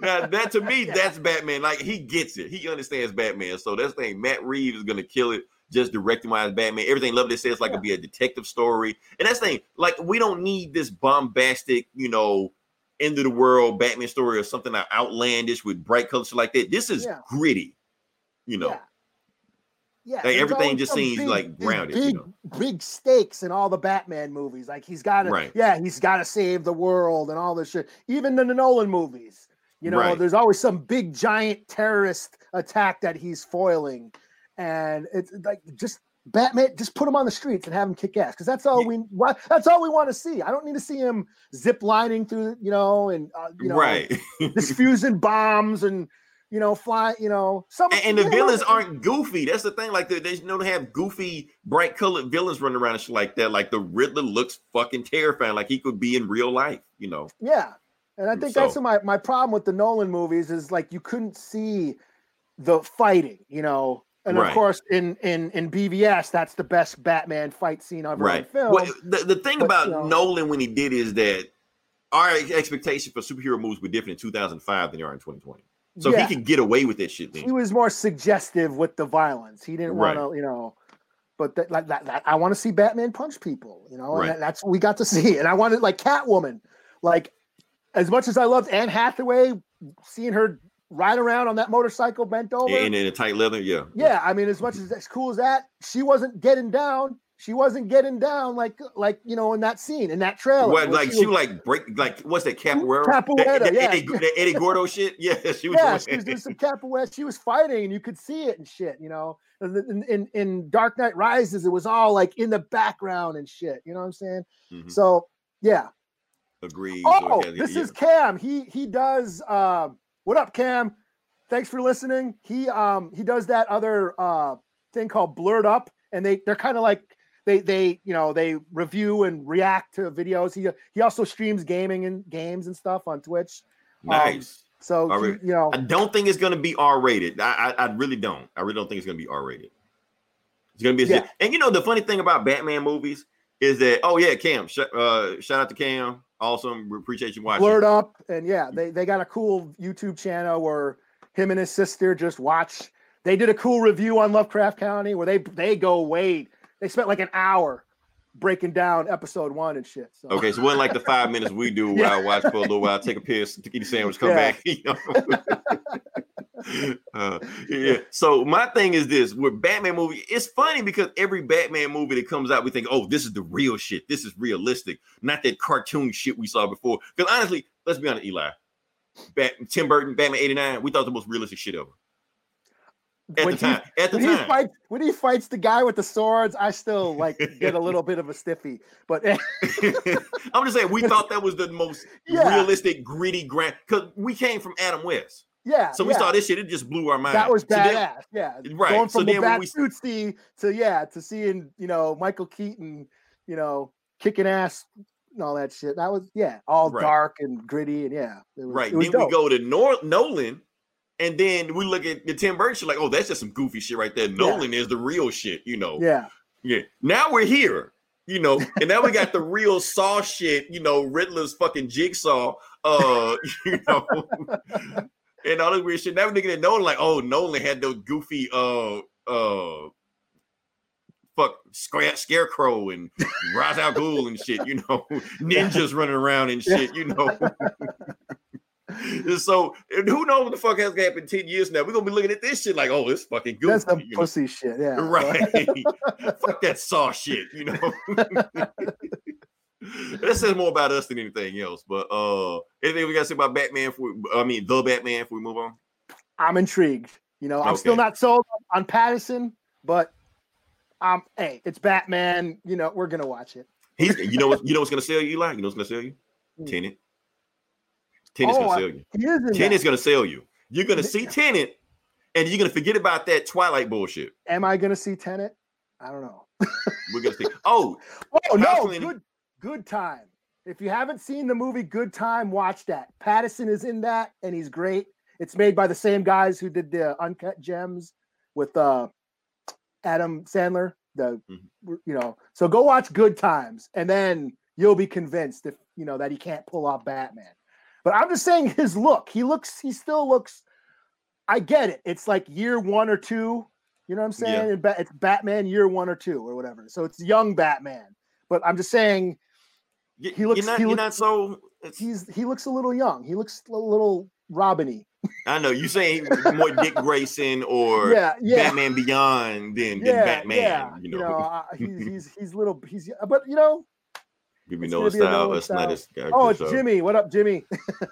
now that to me, that's Batman. Like he gets it. He understands Batman. So that's thing. Matt Reeves is gonna kill it. Just directing wise, Batman. Everything Love Lovely says like it'll be a detective story. And that's the thing. Like we don't need this bombastic, you know, end of the world Batman story or something like outlandish with bright colors like that. This is Yeah. gritty. You know. Yeah. Yeah, Like, there's everything just seems, big- like, grounded, you Big, know? big stakes in all the Batman movies. Like he's got to, Right. yeah, he's got to save the world and all this shit. Even in the Nolan movies, you know, Right. there's always some big giant terrorist attack that he's foiling, and it's like just Batman. Just put him on the streets and have him kick ass because that's all Yeah. we that's all we want to see. I don't need to see him zip lining through, you know, and uh, you know, right. <laughs> diffusing bombs and you know, fly, you know, some And, and the villains look- aren't goofy. That's the thing. Like they, they don't have goofy, bright colored villains running around and shit like that. Like the Riddler looks fucking terrifying. Like he could be in real life. You know. Yeah. And I think that's my, my problem with the Nolan movies is like you couldn't see the fighting, you know. And Right. of course in in in BVS, that's the best Batman fight scene ever on Right. film. Well, the, the thing but, about you know- Nolan when he did is that our expectation for superhero movies were different in 2005 than they are in 2020. So Yeah. he could get away with that shit, then he was more suggestive with the violence. He didn't Right. want to, you know, but that, like that, that I want to see Batman punch people, you know, and that- that's what we got to <laughs> see. And I wanted like Catwoman, like as much as I loved Anne Hathaway, seeing her ride around on that motorcycle bent over. in, in a tight leather, yeah. yeah, I mean, as much as as cool as that, she wasn't getting down. She wasn't getting down like like you know in that scene in that trailer. What, like she, was like break like what's that capoeira? Capoeira, That- that yeah. Eddie, that Eddie Gordo <laughs> shit. <laughs> Yeah, she was. yeah, doing she was doing some capoeira. She was fighting, and you could see it and shit. You know, And in, in in Dark Knight Rises, it was all like in the background and shit. You know what I'm saying? Mhm. So yeah. Agreed. Oh, yeah, this yeah. is Cam. He he does. Um, what up, Cam? Thanks for listening. He um he does that other uh thing called Blurred Up, and they they're kind of like they they you know they review and react to videos. He he also streams gaming and games and stuff on Twitch. nice. So he- you know I don't think it's gonna be R rated. I, I I really don't. I really don't think it's gonna be R rated. It's gonna be, Yeah. and you know the funny thing about Batman movies is that oh yeah, Cam, sh- uh, shout out to Cam. Awesome, we appreciate you watching. blurred up and yeah they they got a cool youtube channel where him and his sister just watch they did a cool review on Lovecraft Country where they they go way they spent like an hour breaking down episode one and shit so Okay, so it wasn't like the five minutes we do <laughs> where Yeah. I watch for a little while, take a piss, eat a sandwich, come Yeah. back. <laughs> You know? <laughs> <laughs> uh, yeah. So my thing is this: with Batman movie, it's funny because every Batman movie that comes out, we think, "Oh, this is the real shit. This is realistic, not that cartoon shit we saw before." Because honestly, let's be honest, Eli, Bat- Tim Burton, Batman '89, we thought the most realistic shit ever at when the time. he, at the when he fights when he fights the guy with the swords i still <laughs> like get a little bit of a stiffy but <laughs> I'm just saying we thought that was the most Yeah. realistic, gritty, grand. Because we came from Adam West. Yeah So we yeah. saw this shit, it just blew our mind. that was So then- badass. yeah, Right, Going so from then the when we- to yeah to seeing you know Michael Keaton, you know, kicking ass and all that shit. That was yeah, all Right. dark and gritty and yeah, was, right. Then we go to Nor- Nolan, and then we look at the Tim Burton shit, like, oh, that's just some goofy shit right there. Nolan is the real shit, you know. Yeah, Yeah. Now we're here, you know, and now we got the real Saw shit, you know, Riddler's fucking jigsaw, uh, <laughs> you know, and all this weird shit. Now we're looking Nolan like, oh, Nolan had those goofy, uh, uh, fuck scare, scarecrow and <laughs> Ra's al Ghul and shit, you know, <laughs> ninjas running around and shit, you know. <laughs> So who knows what the fuck has happened 10 years now? We're gonna be looking at this shit like, oh, it's fucking goofy. that's some you know? pussy shit. Yeah, Right. Fuck that saw shit, you know. That says more about us than anything else. But uh anything we gotta say about Batman we I mean the Batman if we move on? I'm intrigued. You know, I'm still not sold on Pattinson, but um, hey, it's Batman. You know, we're gonna watch it. He's you know what you know what's gonna sell you, Eli? You know what's gonna sell you? Hmm. Tenet. Tenet's Oh, gonna sell you. He is in Tenet's that. gonna sell you. You're gonna see Tenet, and you're gonna forget about that Twilight bullshit. Am I gonna see Tenet? I don't know. We're gonna see. Oh, <laughs> Oh no, good good time. If you haven't seen the movie Good Time, watch that. Pattinson is in that and he's great. It's made by the same guys who did the Uncut Gems with uh Adam Sandler. The you know, so go watch Good Times and then you'll be convinced if you know that he can't pull off Batman. But I'm just saying his look, he looks he still looks I get it. It's like year one or two. You know what I'm saying? Yeah. It's Batman year one or two or whatever. So it's young Batman. But I'm just saying He looks- you're not. he you're not so. He's he looks a little young. He looks a little Robin-y. I know you saying more Dick <laughs> Grayson or Yeah, yeah. Batman Beyond than, than yeah, Batman. yeah. You know, uh, <laughs> he's he's he's little he's but you know, give me no style. Us not as oh it's Jimmy. What up, Jimmy?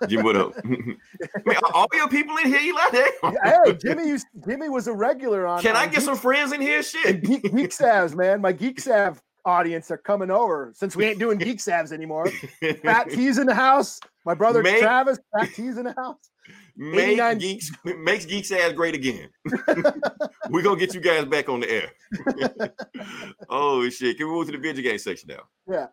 Jim, what up? <laughs> Man, all your people in here, you like that? hey, Jimmy used Jimmy was a regular on Can I on get some friends in here? Shit. Geek, Geek Savs, man. My Geek Sav audience are coming over since we ain't doing <laughs> Geek Savs anymore. Fat <laughs> T's in the house. My brother Make- Travis, Fat T's in the house. Make 89 geeks makes geeks ass great again. <laughs> We're gonna get you guys back on the air. oh shit. Can we move to the video game section now? Yeah.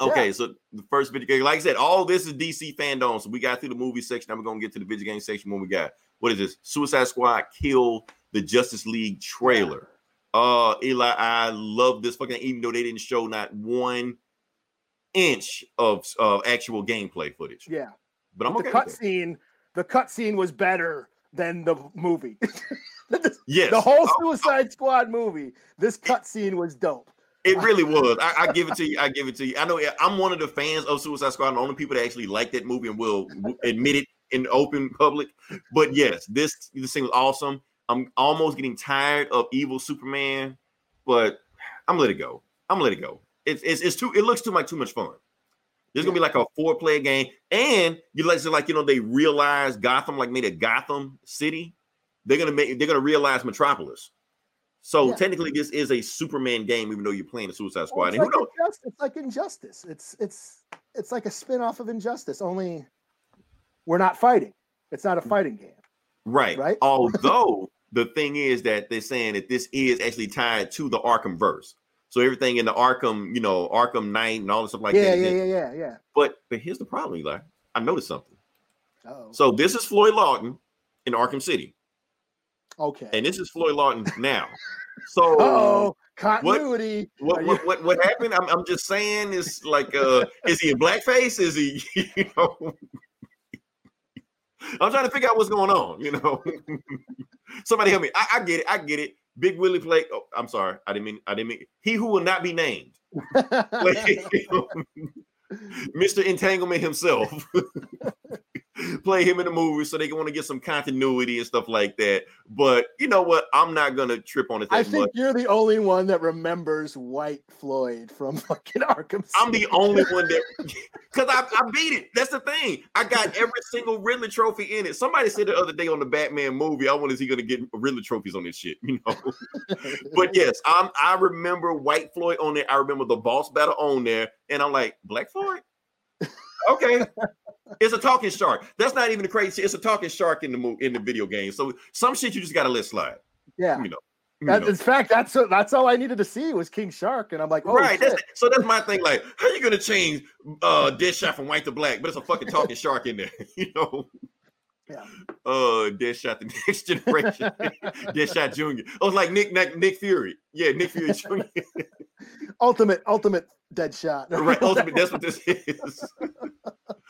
Okay, so the first video game, like I said, all this is DC fandom. So we got through the movie section. Now we're gonna get to the video game section when we got what is this? Suicide Squad kill the Justice League trailer. Uh Eli, I love this fucking even though they didn't show not one inch of uh, actual gameplay footage. Yeah. But I'm the okay. cut with scene, the cut scene was better than the movie. <laughs> the, Yes. the whole Oh, Suicide Squad movie, this cut scene was dope. It really <laughs> was. I, I give it to you. I give it to you. I know I'm one of the fans of Suicide Squad, and the only people that actually like that movie and will admit it in open public. But yes, this this thing was awesome. I'm almost getting tired of evil Superman, but I'm gonna let it go. I'm gonna let it go. It's it's, it's too. It looks too much too much fun. There's gonna be like a four player game, and you like so like you know they realize Gotham like made a Gotham City. They're gonna make they're gonna realize Metropolis. So Yeah. technically, this is a Superman game, even though you're playing the Suicide Well, Squad. it's, and who like knows? Injustice, it's like Injustice. It's it's it's like a spin-off of Injustice, only we're not fighting. It's not a mm. fighting game. Right. Right? Although the thing is that they're saying that this is actually tied to the Arkham verse. So everything in the Arkham, you know, Arkham Knight and all the stuff like that. yeah, that. yeah, yeah, yeah, yeah. But but here's the problem, Eli. I noticed something. Oh, So this is Floyd Lawton in Arkham City, okay. and this is Floyd Lawton now. <laughs> So Oh, continuity. what, what what what happened? I'm I'm just saying is like uh is he in blackface? Is he <laughs> you know I'm trying to figure out what's going on, you know. <laughs> Somebody help me. I, I get it, I get it. Big Willie play. Oh, I'm sorry, I didn't mean I didn't mean he who will not be named. <laughs> <laughs> Mr. Entanglement himself. Play him in the movie so they can want to get some continuity and stuff like that. But you know what? I'm not gonna trip on it that I much. think you're the only one that remembers White Floyd from <laughs> fucking Arkham. I'm the only one that <laughs> because I, I beat it. That's the thing. I got every single Riddler trophy in it. Somebody said the other day on the Batman movie, I wonder is he gonna get Riddler trophies on this shit, you know. <laughs> but yes, I'm I remember White Floyd on there. I remember the boss battle on there, and I'm like, Black Floyd? Okay. It's a talking shark. That's not even the crazy. It's a talking shark in the movie in the video game. So some shit you just gotta let slide. yeah. You know. You That, in fact, that's that's all I needed to see was King Shark, and I'm like, oh, right. shit. That's, so that's my thing. Like, how you gonna change uh Deadshot from white to black? But it's a fucking talking shark in there, <laughs> you know. Yeah. Uh, Deadshot the <laughs> next generation, <laughs> Deadshot Junior. I was like Nick, Nick, Nick Fury. Yeah, Nick Fury Junior. ultimate, ultimate Deadshot. right, ultimate. That's what this is.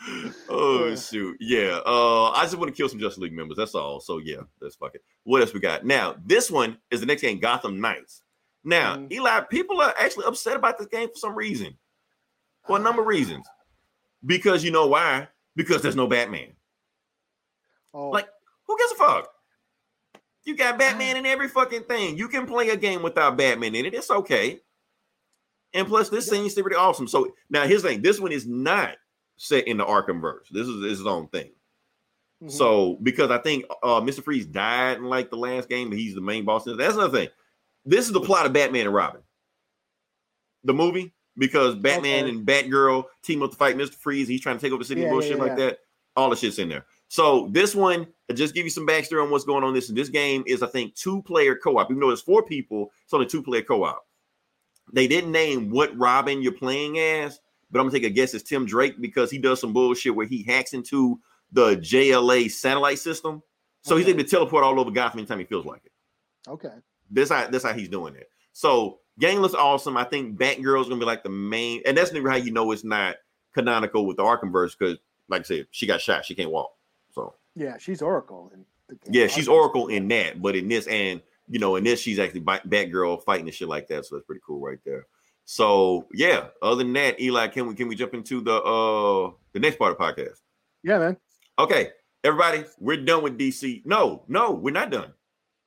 <laughs> oh Yeah. shoot, yeah. Uh, I just want to kill some Justice League members. That's all. So yeah, that's fucking. What else we got? Now this one is the next game, Gotham Knights. Now, Mhm. Eli, people are actually upset about this game for some reason, for a number of reasons. Because you know why? Because there's no Batman. Oh, Like, who gives a fuck? You got Batman in every fucking thing. You can play a game without Batman in it. It's okay. And plus, this thing seems pretty awesome. So now here's the thing: this one is not set in the Arkham verse. This is his own thing. mhm. So because I think uh Mr. Freeze died in like the last game, but he's the main boss. That's another thing. This is the plot of Batman and Robin. The movie, because Batman Okay. and Batgirl team up to fight Mr. Freeze. He's trying to take over the city Yeah, and bullshit yeah, like yeah. that. All the shit's in there. So this one, I'll just give you some backstory on what's going on. in This this game is, I think, two player co-op. Even though it's four people, it's only two player co-op. They didn't name what Robin you're playing as, but I'm gonna take a guess. It's Tim Drake because he does some bullshit where he hacks into the JLA satellite system, so he's able to teleport all over Gotham anytime he feels like it. Okay. That's how that's how he's doing it. So game looks awesome. I think Batgirl's gonna be like the main, and that's never how you know it's not canonical with the Arkhamverse because, like I said, she got shot, she can't walk. So Yeah, she's Oracle. In the yeah, she's Oracle in that, but in this, and you know, in this, she's actually Batgirl fighting and shit like that. So that's pretty cool right there. So yeah, other than that, Eli, can we can we jump into the uh the next part of the podcast? Yeah, man. Okay, everybody, we're done with DC. No, no, we're not done.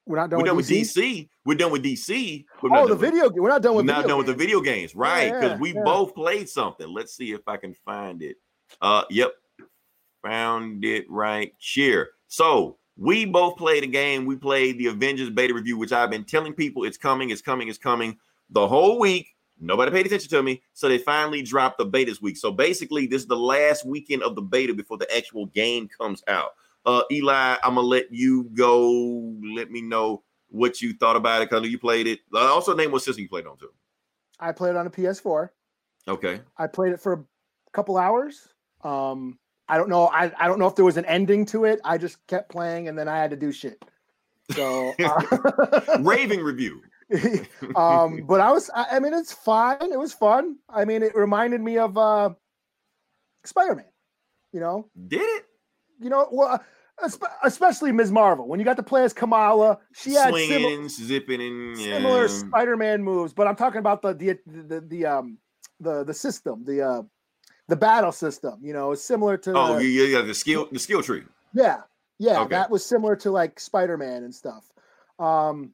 We're not done, we're done with with DC. DC. We're done with DC. We're Oh, the done with- video. We're not done We're with. not video done with the video games, right? Because yeah, we yeah. both played something. Let's see if I can find it. Uh, yep, found it right here. So we both played a game. We played the Avengers beta review, which I've been telling people it's coming, it's coming, it's coming the whole week. Nobody paid attention to me, so they finally dropped the beta this week. So basically, this is the last weekend of the beta before the actual game comes out. Uh, Eli, I'm gonna let you go. Let me know what you thought about it. Cause you played it. Uh, also, name what system you played on too. I played it on a PS4. Okay. I played it for a couple hours. Um, I don't know. I, I don't know if there was an ending to it. I just kept playing, and then I had to do shit. So, <laughs> uh, <laughs> Raving review. <laughs> um, <laughs> but I was. I, I mean, it's fine. It was fun. I mean, it reminded me of uh, Spider-Man. You know, Did it? you know, well, especially Ms. Marvel. When you got to play as Kamala, she had Swinging, zipping, and yeah. similar Spider-Man moves. But I'm talking about the the the, the um the the system, the uh the battle system. You know, it's similar to Oh, the- yeah, yeah, the skill, the skill tree. Yeah, yeah, Okay. that was similar to like Spider-Man and stuff. Um,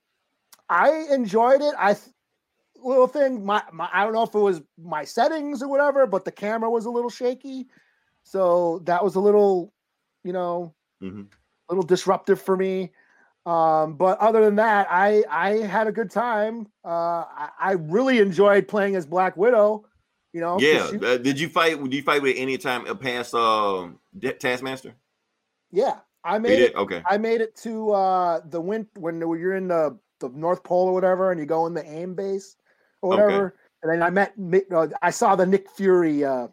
I enjoyed it. I little thing, my, my I don't know if it was my settings or whatever, but the camera was a little shaky, so that was a little, you know, Mhm. a little disruptive for me. Um, but other than that, I I had a good time. Uh, I, I really enjoyed playing as Black Widow. You know. Yeah. she- uh, did you fight? Did you fight with any time uh, past um De- Taskmaster? yeah. I made it. Okay. I made it to uh the win when you're in the the North Pole or whatever, and you go in the aim base or Okay. whatever. And then I met uh, I saw the Nick Fury. Uh,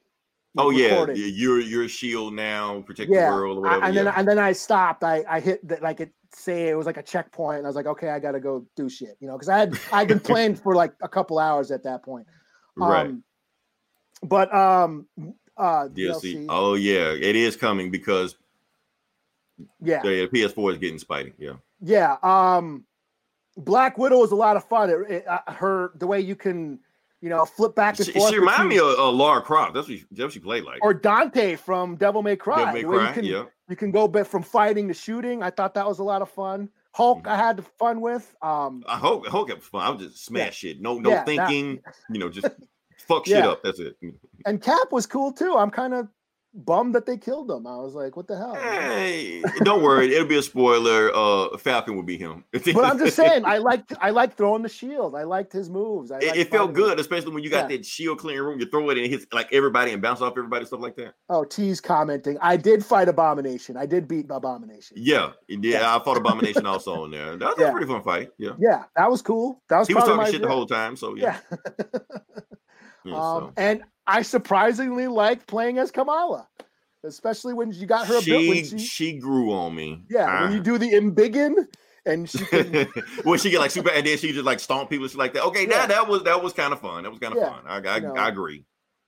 Oh yeah, recording. y- you're you're a shield now, protect yeah. the world or I- whatever. and then and then I stopped. I I hit that like it say it was like a checkpoint, and I was like, okay, I got to go do shit, you know, because I had I'd been <laughs> playing for like a couple hours at that point. right. Um, but um, uh, DLC. DLC, Oh yeah, it is coming because yeah, the PS4 is getting Spidey. Yeah. Yeah. Um, Black Widow was a lot of fun. It, it, uh, her the way you can, you know, flip back and She, forth. she reminded me of uh, Lara Croft. That's what she, that's what she played like. or Dante from Devil May Cry. Devil May Cry, You can, yeah. you can go bit from fighting to shooting. I thought that was a lot of fun. Hulk, I had fun with. Um, I hope I hope was fun. I was just smash shit. No, no Yeah, that- thinking. you know, just <laughs> fuck shit up. That's it. and Cap was cool too. I'm kind of bummed that they killed him. I was like, what the hell? Hey, don't worry. It'll be a spoiler. Uh, Falcon will be him. <laughs> But I'm just saying, I liked I liked throwing the shield. I liked his moves. I It, it felt good, especially when you got Yeah. that shield clearing room. You throw it and it hits like everybody and bounce off everybody, stuff like that. Oh, T's commenting. I did fight Abomination. I did beat Abomination. Yeah, yeah. Yeah. I fought <laughs> Abomination also in there. That was Yeah. a pretty fun fight. Yeah, Yeah, that was cool. That was he was talking shit the whole time. So yeah, <laughs> Yeah. Um, so. and I surprisingly liked playing as Kamala, especially when you got her ability. she, When she, she grew on me. yeah, when Ah. you do the embiggen and she can, <laughs> when she get like super, and then she just like stomp people, shit like that. Okay, Yeah. now that was that was kind of fun. That was kind of Yeah, fun. I I, you know. I agree.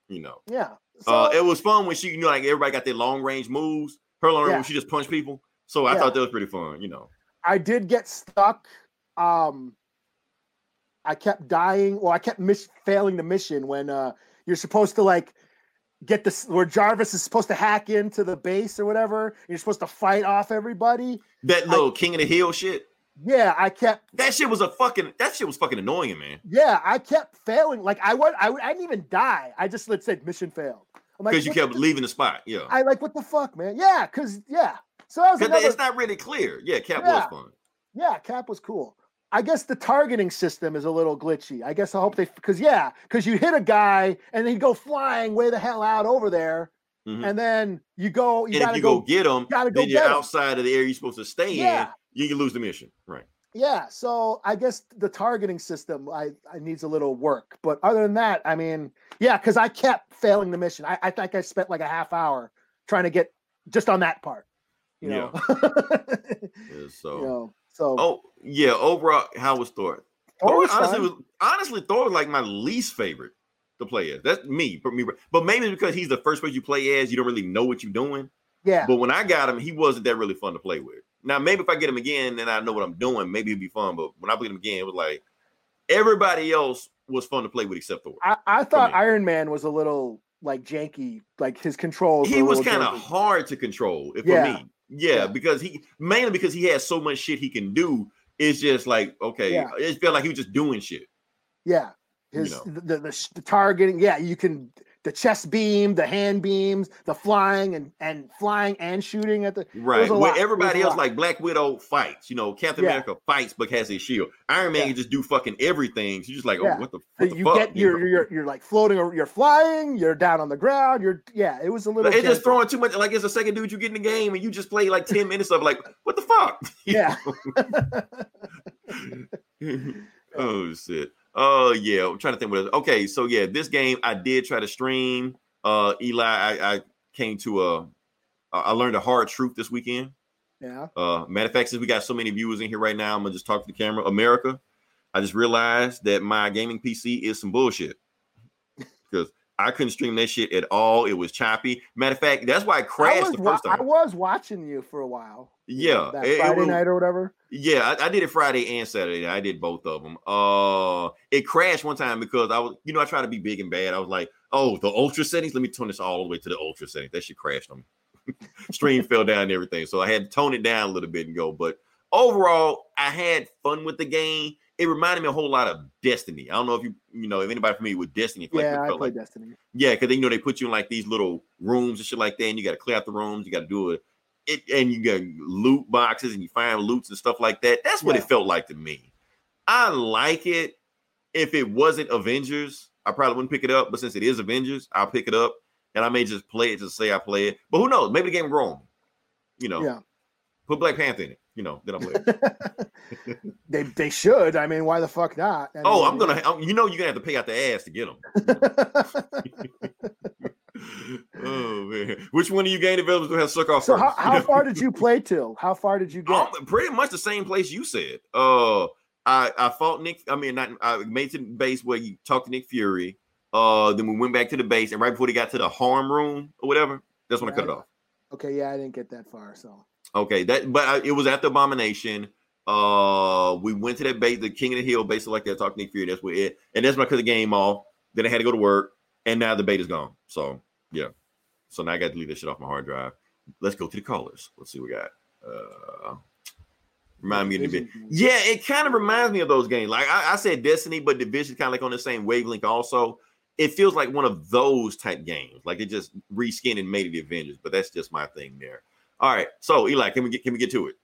You know, yeah. So, uh, it was fun when she, you know, like everybody got their long range moves. Her long range, Yeah. moves, she just punched people. So I thought that was pretty fun. You know, I did get stuck. Um, I kept dying, or I kept miss failing the mission when uh you're supposed to like get this where Jarvis is supposed to hack into the base or whatever. And you're supposed to fight off everybody. that little King of the Hill shit. Yeah, I kept That shit was a fucking. That shit was fucking annoying, man. Yeah, I kept failing. Like I would, I, would- I didn't even die. I just let's say mission failed. I'm like, Because you kept the- leaving the spot. Yeah, I like what the fuck, man. Yeah, cause yeah. So that was another. it's not really clear. Yeah, Cap Yeah. was fun. yeah, Cap was cool. I guess the targeting system is a little glitchy. I guess I hope they, because yeah, because you hit a guy and then you go flying way the hell out over there, Mhm. and then you go. You and if gotta you go, go. get gotta go then you're outside of the area you're supposed to stay Yeah. in. You can lose the mission. Right. Yeah, so I guess the targeting system I, I needs a little work, but other than that, I mean, yeah, because I kept failing the mission. I, I think I spent like a half hour trying to get just on that part. You know. <laughs> Yeah, so. you know. So Oh yeah. Overall, how was Thor? Thor honestly was honestly Thor was like my least favorite to play as. That's me, for me. But maybe because he's the first person you play as, you don't really know what you're doing. yeah, But when I got him, he wasn't that really fun to play with. Now, maybe if I get him again and I know what I'm doing, maybe it'd be fun. But when I played him again, it was like everybody else was fun to play with except Thor. I, I thought. Iron Man was a little like janky, like his controls. he was kind of hard to control if Yeah. for me. Yeah, Yeah. because he mainly because he has so much shit he can do. It's just like okay, Yeah. it felt like he was just doing shit. Yeah, you his know. the, the, the the targeting. Yeah, you can the chest beam, the hand beams, the flying and and flying and shooting at the Right. Where lot. Everybody else, like Black Widow, fights. You know, Captain Yeah. America fights but has his shield. Iron Man Yeah. can just do fucking everything. So you're just like, oh, Yeah. what the, what the you fuck? get you you're, know? you're you're like floating or you're flying you're down on the ground you're yeah it was a little It's just throwing too much. Like it's a second dude you get in the game and you just play like 10 minutes of like, what the fuck? <laughs> yeah <laughs> <laughs> oh shit. Oh yeah. I'm trying to think what else. Okay, so yeah, this game I did try to stream. Uh Eli, I, I came to a I learned a hard truth this weekend. yeah Uh, matter of fact, since we got so many viewers in here right now, I'm gonna just talk to the camera. America, I just realized that my gaming PC is some bullshit because I couldn't stream that shit at all. It was choppy. Matter of fact, that's why it I crashed was, the wa- first I was watching you for a while Yeah, that it- it Friday was- night or whatever Yeah, I, I did it Friday and Saturday. I did both of them. Uh, it crashed one time because I was, you know, I try to be big and bad. I was like, oh, the ultra settings. Let me turn this all the way to the ultra settings. That shit crashed on me. <laughs> Stream <laughs> fell down and everything, so I had to tone it down a little bit and go. But overall, I had fun with the game. It reminded me a whole lot of Destiny. I don't know if you, you know, if anybody familiar with Destiny. if, like, yeah I played like Destiny yeah, because then you know they put you in like these little rooms and shit like that, and you got to clear out the rooms. You got to do it, it, and you got loot boxes and you find loots and stuff like that. That's what Yeah. it felt like to me. I like it. If it wasn't Avengers, I probably wouldn't pick it up. But since it is Avengers, I'll pick it up, and I may just play it to say I play it. But who knows? Maybe the game grown. You know, yeah put Black Panther in it. You know, play <laughs> they they should I mean why the fuck not I oh, mean, I'm gonna. I'm, you know, you're gonna have to pay out the ass to get them. <laughs> oh man, which one of you game developers will have suck off so first? how, how far did you <laughs> play till how far did you get Um, pretty much the same place you said. Uh, I I fought Nick. I mean, not I made it to the base where you talked to Nick Fury. Uh, then we went back to the base, and right before he got to the harm room or whatever, that's when I cut it off. okay yeah I didn't get that far so Okay, that but I, it was at the abomination. Uh, we went to that base, the King of the Hill, basically like that. Talked to Nick Fury. That's what it, and that's when I cut the game off. Then I had to go to work, and now the bait is gone. So yeah, so now I got to delete this shit off my hard drive. Let's go to the callers. Let's see what we got. Uh, remind me of the bit. Yeah, it kind of reminds me of those games. Like I, I said, Destiny, but Division kind of like on the same wavelength. Also, it feels like one of those type games. Like it just reskinned and made it the Avengers. But that's just my thing there. All right, so Eli, can we get can we get to it?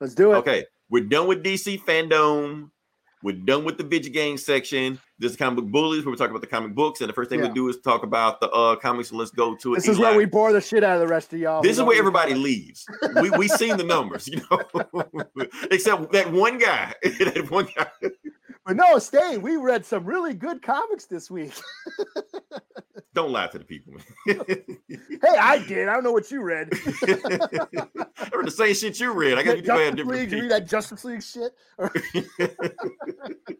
let's do it Okay, we're done with DC fandom. We're done with the video game section. This is comic book bullies where we talk about the comic books, and the first thing Yeah. we do is talk about the uh comics. So let's go to it. this is where we bore the shit out of the rest of y'all This is where everybody leaves. We we seen the numbers, you know, <laughs> except that one guy. <laughs> that one guy. But no, stay. We read some really good comics this week. <laughs> Don't lie to the people. man. <laughs> hey, I did. I don't know what you read. <laughs> I read the same shit you read. I got you to have Justice League. different. You read that Justice League shit? <laughs>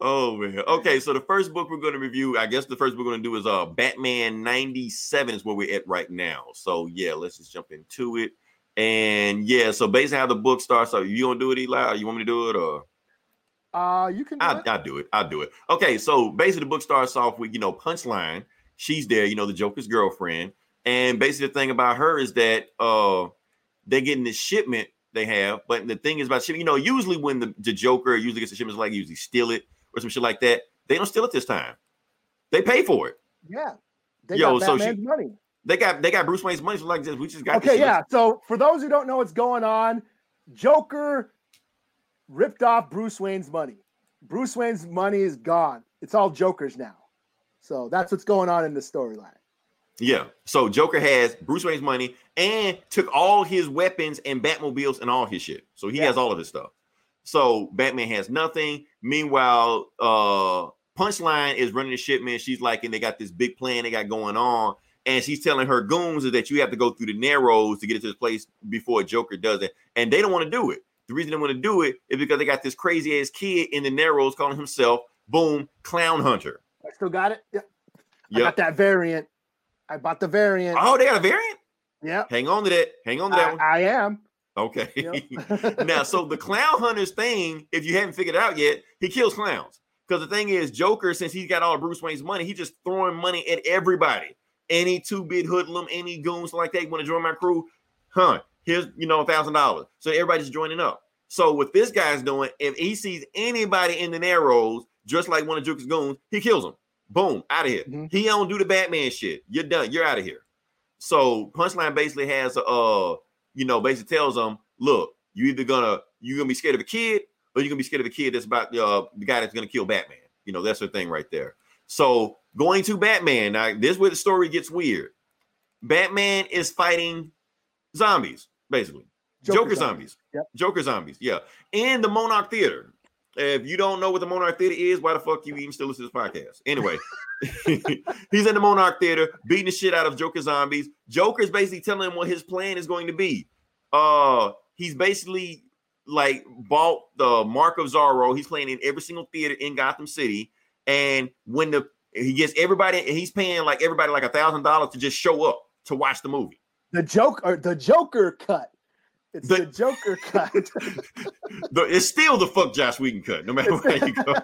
oh man. Okay, so the first book we're going to review, I guess the first book we're going to do is uh Batman 97 is where we're at right now. So yeah, let's just jump into it. And yeah, so basically how the book starts. Are you gonna do it, Eli? Or you want me to do it or Uh, you can. Do I'll, it. I'll do it. I'll do it. Okay, so basically the book starts off with you know punchline. She's there, you know, the Joker's girlfriend, and basically the thing about her is that uh they're getting this shipment they have, but the thing is about shipment, you know, usually when the, the Joker usually gets a shipment, it's like usually steal it or some shit like that. They don't steal it this time. They pay for it. yeah. They Yo, got so she- money. They got they got Bruce Wayne's money. So like this, we just got Okay, shit. yeah. So for those who don't know what's going on, Joker ripped off Bruce Wayne's money. Bruce Wayne's money is gone. It's all Joker's now. So that's what's going on in the storyline. Yeah. So Joker has Bruce Wayne's money and took all his weapons and Batmobiles and all his shit. So he Yeah. has all of his stuff. So Batman has nothing. Meanwhile, uh Punchline is running the shit, man. She's like, and they got this big plan they got going on. And she's telling her goons that you have to go through the narrows to get it to this place before Joker does it. And they don't want to do it. The reason they want to do it is because they got this crazy ass kid in the narrows calling himself Boom Clown Hunter. I still got it. Yeah. I got that variant. I bought the variant. Oh, they got a variant? yeah. Hang on to that. Hang on to that I, one. I am. Okay. Yep. <laughs> <laughs> now, so the clown hunters thing, if you haven't figured it out yet, he kills clowns. Because the thing is, Joker, since he's got all of Bruce Wayne's money, he's just throwing money at everybody. Any two-bit hoodlum, any goons like that want to join my crew, huh? Here's you know a thousand dollars. So everybody's joining up. So what this guy's doing, if he sees anybody in the narrows, just like one of Joker's goons, he kills them. Boom, out of here. Mhm. He don't do the Batman shit. You're done. You're out of here. So Punchline basically has a uh, you know, basically tells them, look, you either gonna you're gonna be scared of a kid, or you're gonna be scared of a kid that's about uh, the guy that's gonna kill Batman. You know, that's the thing right there. So going to Batman now, this is where the story gets weird. Batman is fighting zombies, basically. Joker, Joker zombies. zombies. Yep. Joker zombies. Yeah. In the Monarch Theater. If you don't know what the Monarch Theater is, why the fuck you even still listen to this podcast? Anyway, <laughs> he's in the Monarch Theater beating the shit out of Joker zombies. Joker's basically telling him what his plan is going to be. Uh, he's basically like bought the Mark of Zorro. He's playing in every single theater in Gotham City, and when the he gets everybody, he's paying like everybody like a thousand dollars to just show up to watch the movie. The joke or the Joker cut. It's The- the, Joker cut. <laughs> The- it's still the fuck Joss Whedon cut, no matter where you go.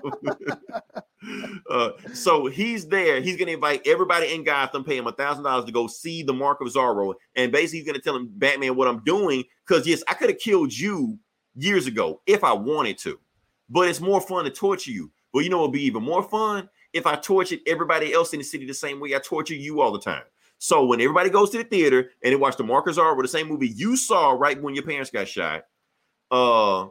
<laughs> uh, so he's there. He's gonna invite everybody in Gotham, pay him a thousand dollars to go see the Mark of Zorro, and basically he's gonna tell him Batman what I'm doing. Because yes, I could have killed you years ago if I wanted to, but it's more fun to torture you. But you know, it'd be even more fun if I tortured everybody else in the city the same way I torture you all the time. So when everybody goes to the theater and they watch the of Zorro, the same movie you saw right when your parents got shot, uh,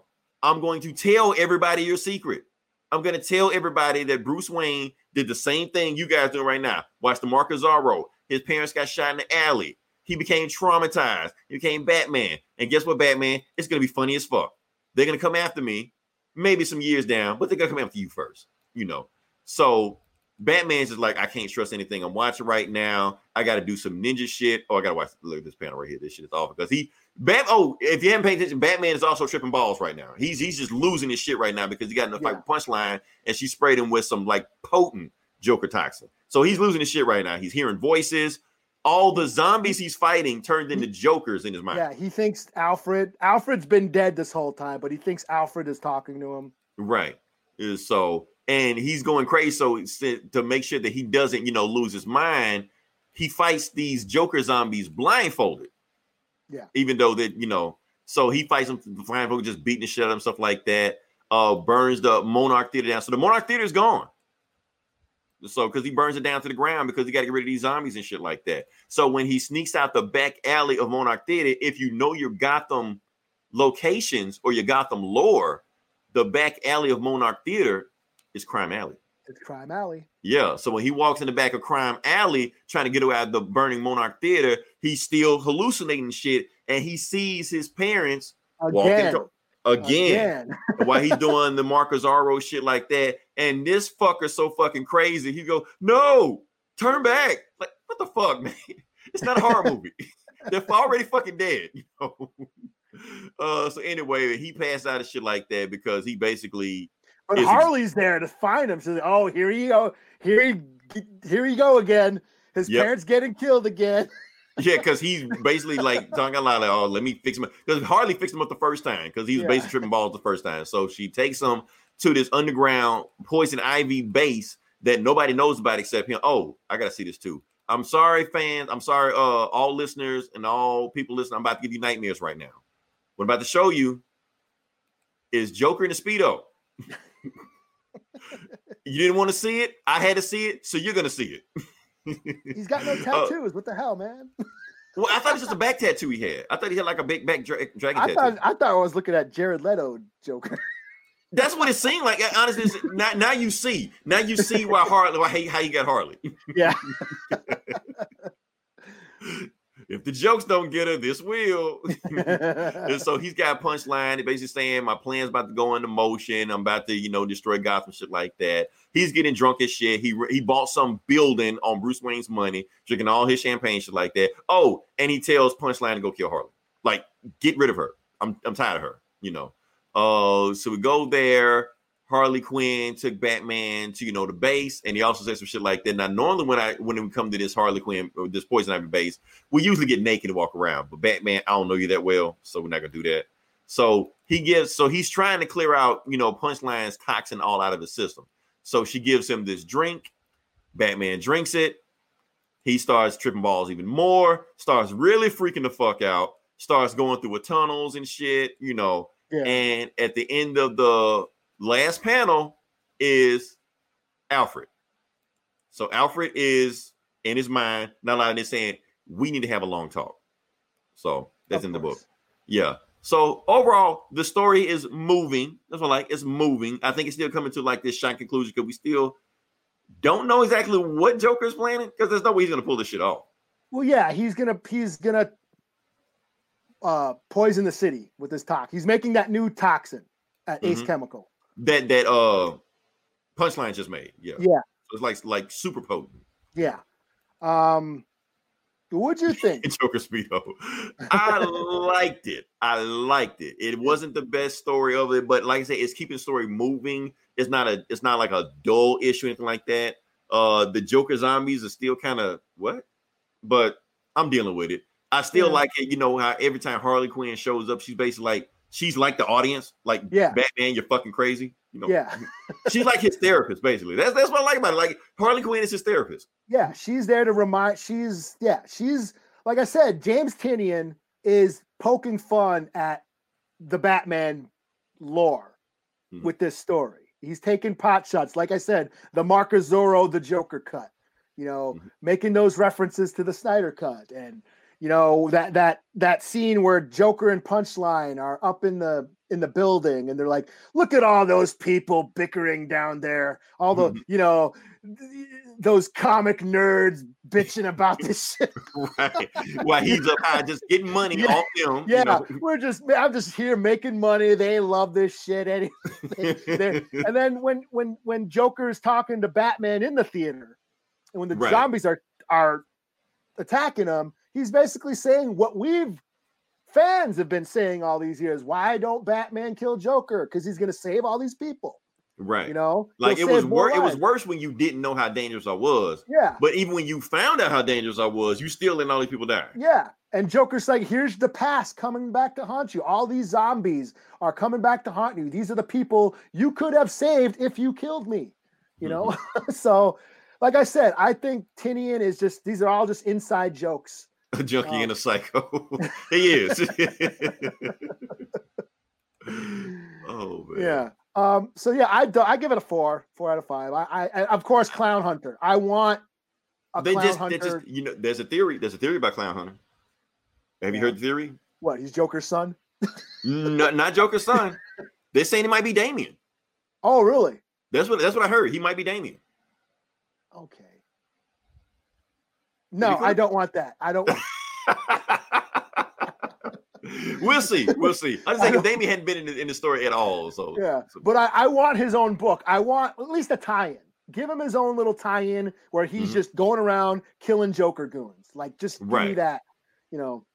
I'm going to tell everybody your secret. I'm going to tell everybody that Bruce Wayne did the same thing you guys doing right now. Watch the Mark of Zorro. His parents got shot in the alley. He became traumatized. He became Batman. And guess what, Batman? It's going to be funny as fuck. They're going to come after me, maybe some years down, but they're going to come after you first, you know. So Batman's just like, I can't trust anything I'm watching right now. I got to do some ninja shit. Oh, I got to watch. Look at this panel right here. This shit is awful because he, Bat. Oh, if you haven't paid attention, Batman is also tripping balls right now. He's he's just losing his shit right now because he got in a fight Yeah. with Punchline and she sprayed him with some like potent Joker toxin. So he's losing his shit right now. He's hearing voices. All the zombies he's fighting turned into Jokers in his mind. yeah, he thinks Alfred. Alfred's been dead this whole time, but he thinks Alfred is talking to him. Right. Is so, and he's going crazy. So to make sure that he doesn't, you know, lose his mind, he fights these Joker zombies blindfolded. Yeah. Even though that, you know, so he fights them blindfolded, just beating the shit out of them, stuff like that. Uh, burns the Monarch Theater down. So the Monarch Theater is gone. So because he burns it down to the ground because he got to get rid of these zombies and shit like that. So when he sneaks out the back alley of Monarch Theater, if you know your Gotham locations or your Gotham lore, the back alley of Monarch Theater is Crime Alley. It's Crime Alley. Yeah. So when he walks in the back of Crime Alley trying to get away out the burning Monarch Theater, he's still hallucinating shit and he sees his parents walking Again. to- again, Again. while he's doing the Mark of Zorro shit like that. And this fucker's so fucking crazy. He go, no, turn back. Like, what the fuck, man? <laughs> It's not a horror movie. <laughs> They're already fucking dead. You know? <laughs> Uh, so anyway, he passed out of shit like that because he basically But he- Harley's there to find him. She's like, "Oh, here he go, here he, here you go again. His Yep. parents getting killed again." <laughs> Yeah, because he's basically like talking a lot like, oh, let me fix him. Because Harley fixed him up the first time because he was Yeah. basically tripping balls the first time. So she takes him to this underground poison ivy base that nobody knows about except him. Oh, I gotta see this too. I'm sorry, fans. I'm sorry, uh, all listeners and all people listening. I'm about to give you nightmares right now. What I'm about to show you is Joker in the Speedo. <laughs> you didn't want to see it. I had to see it, so you're gonna see it. <laughs> He's got no Uh, tattoos. what the hell, man? Well, I thought it was just a back tattoo he had. I thought he had like a big back dra- dragon I tattoo. thought I thought I was looking at Jared Leto Joker. <laughs> That's what it seemed like. Honestly, now, now you see. Now you see why Harley. Why how, how you got Harley. yeah, <laughs> if the jokes don't get her, this will. <laughs> and so he's got punchline, basically saying my plan's about to go into motion. I'm about to, you know, destroy Gotham, shit like that. He's getting drunk as shit. He he bought some building on Bruce Wayne's money, drinking all his champagne, shit like that. Oh, and he tells Punchline to go kill Harley. Like, get rid of her. I'm I'm tired of her, you know. Uh, so we go there. Harley Quinn took Batman to you know the base, and he also said some shit like that. Now, normally when I when we come to this Harley Quinn or this Poison Ivy base, we usually get naked and walk around. But Batman, I don't know you that well, so we're not gonna do that. So he gives, so he's trying to clear out you know Punchline's toxin all out of his system. So she gives him this drink. Batman drinks it. He starts tripping balls even more. Starts really freaking the fuck out. Starts going through a tunnels and shit. You know. Yeah. And at the end of the last panel is Alfred. So Alfred is in his mind, not allowing this saying, we need to have a long talk. So that's Of in the book. Yeah. So overall, the story is moving. That's what I like. It's moving. I think it's still coming to like this shot conclusion because we still don't know exactly what Joker's planning because there's no way he's gonna pull this shit off. Well, yeah, he's gonna he's gonna uh poison the city with his tox. He's making that new toxin at Ace Mhm. Chemical. That that uh punchline just made. Yeah. Yeah. So it's like like super potent. Yeah. Um what'd you <laughs> think? Joker Speedo. I liked it. I liked it. It wasn't the best story of it, but like I said, it's keeping the story moving. It's not a it's not like a dull issue, or anything like that. Uh the Joker zombies are still kind of what? But I'm dealing with it. I still Yeah. like it, you know, how every time Harley Quinn shows up, she's basically like she's like the audience, like Yeah. Batman, you're fucking crazy. You know, Yeah. <laughs> she's like his therapist, basically. That's that's what I like about it. Like Harley Quinn is his therapist. Yeah, she's there to remind she's yeah, she's like I said, James Tynion is poking fun at the Batman lore Mhm. with this story. He's taking pot shots, like I said, the Mark of Zorro, the Joker cut, you know, Mhm. making those references to the Snyder cut and you know that that that scene where Joker and Punchline are up in the in the building and they're like, look at all those people bickering down there, all the Mhm. you know th- those comic nerds bitching about <laughs> this shit. right. While he's up high just getting money Yeah. off them. Yeah, you know. we're just I'm just here making money. They love this shit <laughs> and then when when when Joker's talking to Batman in the theater, and when the Right. zombies are are attacking him, he's basically saying what we've fans have been saying all these years. Why don't Batman kill Joker? Because he's gonna save all these people. right. You know, like He'll it was worse. It was worse when you didn't know how dangerous I was. Yeah. But even when you found out how dangerous I was, you still letting all these people die. Yeah. And Joker's like, here's the past coming back to haunt you. All these zombies are coming back to haunt you. These are the people you could have saved if you killed me. You know? Mm-hmm. <laughs> so, like I said, I think Tynion is just, these are all just inside jokes. <laughs> A junkie Oh. and a psycho. he is. <laughs> oh man. Yeah. Um, so yeah, I do, I give it a four, four out of five. I, I, I of course, Clown Hunter. I want a They Clown just, Hunter. they just, you know, there's a theory. There's a theory about Clown Hunter. Have you Yeah. heard the theory? what? He's Joker's son? No, not Joker's son. <laughs> They're saying he might be Damian. Oh, really? That's what that's what I heard. He might be Damian. Okay. No. I don't want that. I don't. <laughs> We'll see. We'll see. I just think Damian hadn't been in the, in the story at all. So Yeah, so- but I, I want his own book. I want at least a tie-in. Give him his own little tie-in where he's Mhm. just going around killing Joker goons. Like just give Right. that, you know.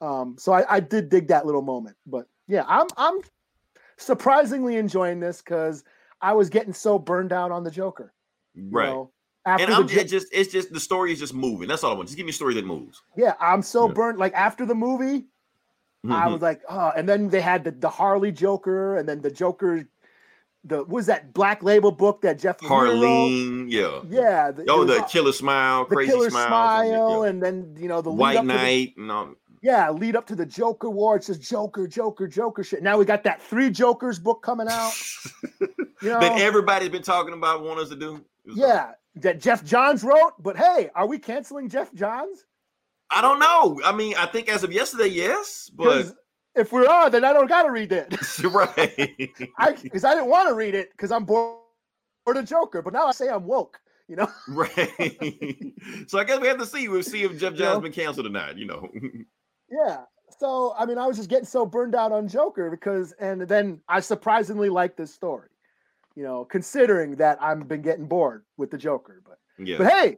Um, so I, I did dig that little moment. But yeah, I'm I'm surprisingly enjoying this because I was getting so burned out on the Joker. right. know. After and I'm Jo- just it's just the story is just moving. That's all I want. Just give me a story that moves. yeah, I'm so Yeah. burnt. Like after the movie, I Mhm. was like, oh, and then they had the, the Harley Joker, and then the Joker, the what was that Black Label book that Geoff Harleen, yeah. Yeah. The, Oh, it was the all- killer smile, the crazy killer smile, smile, something, yeah. and then you know the White up to the- Knight. No, yeah, lead up to the Joker War. It's just Joker, Joker, Joker shit. Now we got that Three Jokers book coming out. <laughs> You know, that everybody's been talking about, want us to do. It like, yeah, that Geoff Johns wrote. But hey, are we canceling Geoff Johns? I don't know. I mean, I think as of yesterday, yes, but if we are, then I don't got to read it. <laughs> right. <laughs> I because I didn't want to read it because I'm bored of Joker. But now I say I'm woke. You know, <laughs> Right. so I guess we have to see. We'll see if Geoff You Johns know? been canceled or not. You know. yeah. So I mean, I was just getting so burned out on Joker because, and then I surprisingly like this story. You know, considering that I've been getting bored with the Joker, but yeah. but hey,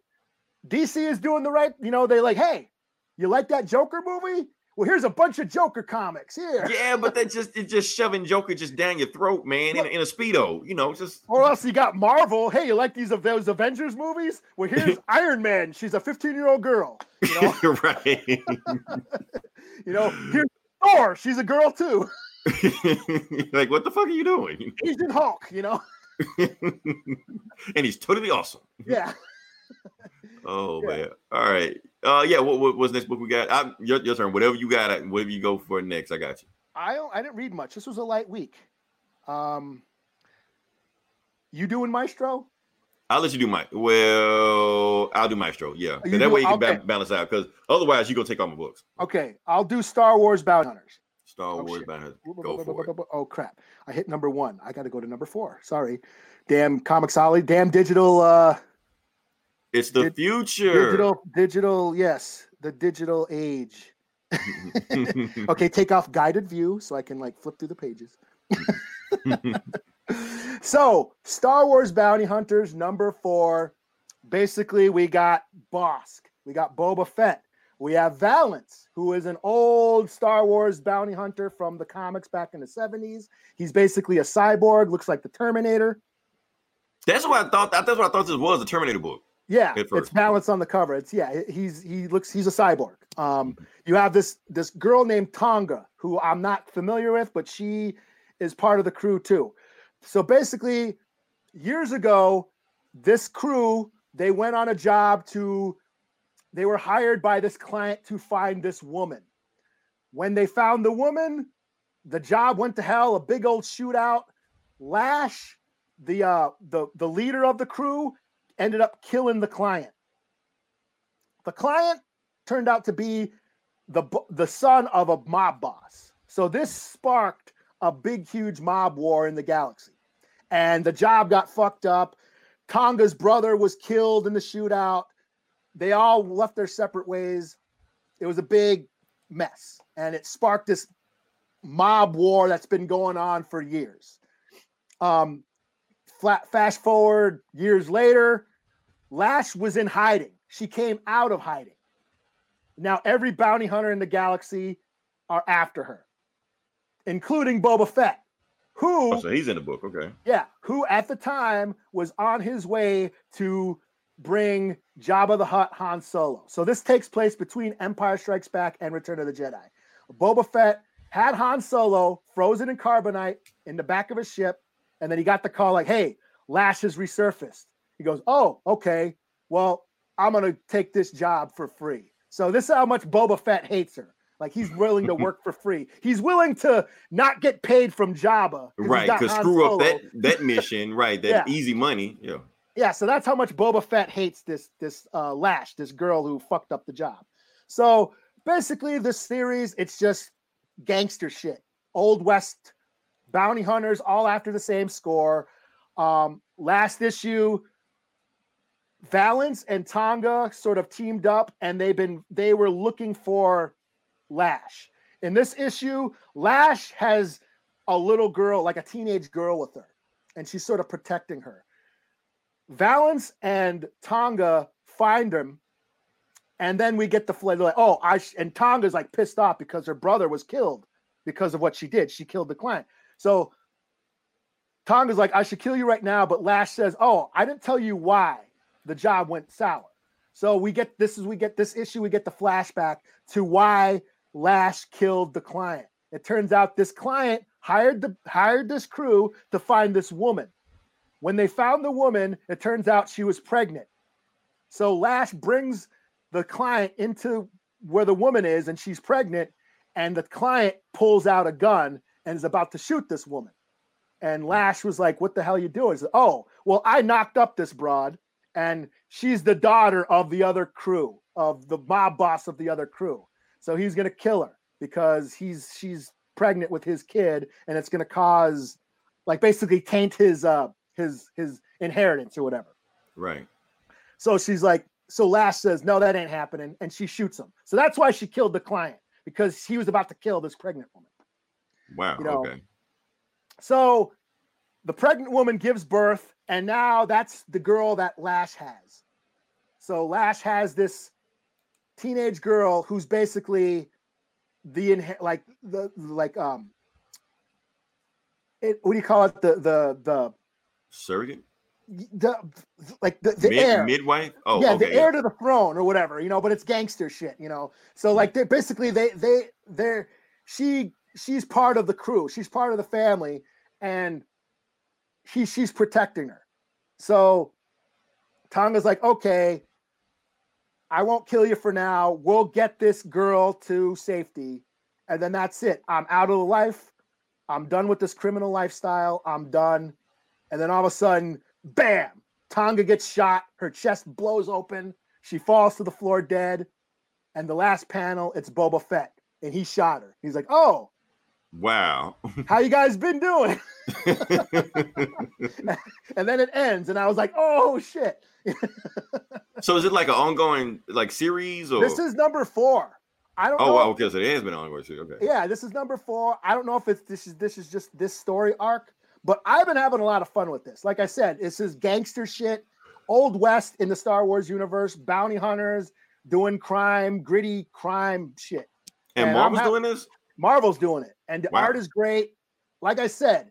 DC is doing the right. You know, they like, hey, you like that Joker movie? Well, here's a bunch of Joker comics here. yeah, but that just it's just shoving Joker just down your throat, man, in, a- in a speedo. You know, just Or else you got Marvel. Hey, you like these of those Avengers movies? Well, here's <laughs> Iron Man. She's a 15 year old girl. You know, <laughs> right. <laughs> you know, here's Thor. She's a girl too. <laughs> like, what the fuck are you doing? Asian Hulk. You know, <laughs> and he's totally awesome. yeah. <laughs> Oh Yeah. man. All right. Uh yeah, what, what what's next book we got? I, your, your turn. Whatever you got, whatever you go for next, I got you. I don't, I didn't read much. This was a light week. Um, you doing Maestro? I'll let you do my well, I'll do Maestro. Yeah, that way you can ba- balance out because otherwise you're gonna take all my books. Okay, I'll do Star Wars Bounty Hunters. Star Oh, Wars shit. Banner. Go for it. Oh crap! I hit number one. I got to go to number four. Sorry. Damn Comixology. Damn digital. Uh, It's the Dig- future. digital. Digital. Yes, the digital age. <laughs> <laughs> Okay, take off guided view so I can like flip through the pages. <laughs> so, Star Wars Bounty Hunters number four. Basically, we got Bossk, we got Boba Fett, we have Valance, who is an old Star Wars bounty hunter from the comics back in the 70s. He's basically a cyborg, looks like the Terminator. That's what I thought. That's what I thought this was the Terminator book. Yeah, it's. Valance on the cover. It's yeah, he's he looks he's a cyborg. Um, you have this this girl named T'onga who I'm not familiar with, but she is part of the crew too. So basically, years ago, this crew they went on a job to they were hired by this client to find this woman. When they found the woman, the job went to hell, a big old shootout. Lash, the uh the the leader of the crew, ended up killing the client. The client turned out to be the the son of a mob boss. So this sparked a big huge mob war in the galaxy. And the job got fucked up. T'onga's brother was killed in the shootout. They all left their separate ways. It was a big mess and it sparked this mob war that's been going on for years. Um flat fast forward years later, Lash was in hiding. She came out of hiding. Now every bounty hunter in the galaxy are after her, including Boba Fett, who Oh, so he's in the book. Okay. yeah, who at the time was on his way to bring Jabba the Hutt Han Solo. So this takes place between Empire Strikes Back and Return of the Jedi. Boba Fett had Han Solo frozen in carbonite in the back of his ship, and then he got the call like, "Hey, Lash has resurfaced." He goes, "Oh, okay. Well, I'm gonna take this job for free." So this is how much Boba Fett hates her. Like he's willing to work for free. <laughs> He's willing to not get paid from Jabba. Right. Because screw up that that mission. Right. That <laughs> Yeah. easy money. Yeah. Yeah, so that's how much Boba Fett hates this this uh, Lash, this girl who fucked up the job. So basically, this series it's just gangster shit, old west bounty hunters, all after the same score. Um, last issue, Valance and T'onga sort of teamed up, and they've been they were looking for Lash. In this issue, Lash has a little girl, like a teenage girl with her, and she's sort of protecting her. Valance and T'onga find him, and then we get the flag. Like, oh, I and T'onga's like pissed off because her brother was killed because of what she did. She killed the client. So T'onga's like, I should kill you right now. But Lash says, Oh, I didn't tell you why the job went sour. So we get this is we get this issue, we get the flashback to why Lash killed the client. It turns out this client hired the hired this crew to find this woman. When they found the woman, it turns out she was pregnant. So Lash brings the client into where the woman is and she's pregnant and the client pulls out a gun and is about to shoot this woman. And Lash was like, "What the hell you doing?" Said, "Oh, well, I knocked up this broad, and she's the daughter of the other crew, of the mob boss of the other crew. So he's gonna kill her because he's she's pregnant with his kid, and it's gonna cause, like, basically taint his uh his his inheritance or whatever." Right. So she's like, so Lash says, no, that ain't happening, and she shoots him. So that's why she killed the client because he was about to kill this pregnant woman. Wow. You know, okay. So the pregnant woman gives birth, and now that's the girl that Lash has. So Lash has this teenage girl who's basically the inhe- like the like um it, what do you call it the the the Surrogate. the like the, the Mid- heir midwife. Oh, yeah, okay. the heir to the throne or whatever, you know, but it's gangster shit, you know. So mm. like they basically they they they're she she's part of the crew, she's part of the family, and he she's protecting her. So T'onga's like, okay, I won't kill you for now. We'll get this girl to safety, and then that's it. I'm out of the life. I'm done with this criminal lifestyle. I'm done. And then all of a sudden, bam, T'onga gets shot. Her chest blows open. She falls to the floor dead. And the last panel, it's Boba Fett. And he shot her. He's like, oh, Wow. how you guys been doing? <laughs> <laughs> and then it ends. And I was like, oh, shit. <laughs> so is it like an ongoing like series or? This is number four. I don't oh, know. wow. Okay, so it has been an ongoing series. Okay. Yeah, this is number four. I don't know if it's this is this is just this story arc, but I've been having a lot of fun with this. Like I said, this is gangster shit, old west in the Star Wars universe, bounty hunters doing crime, gritty crime shit. And And Marvel's hap- doing this. Marvel's doing it, and the Wow. art is great. Like I said,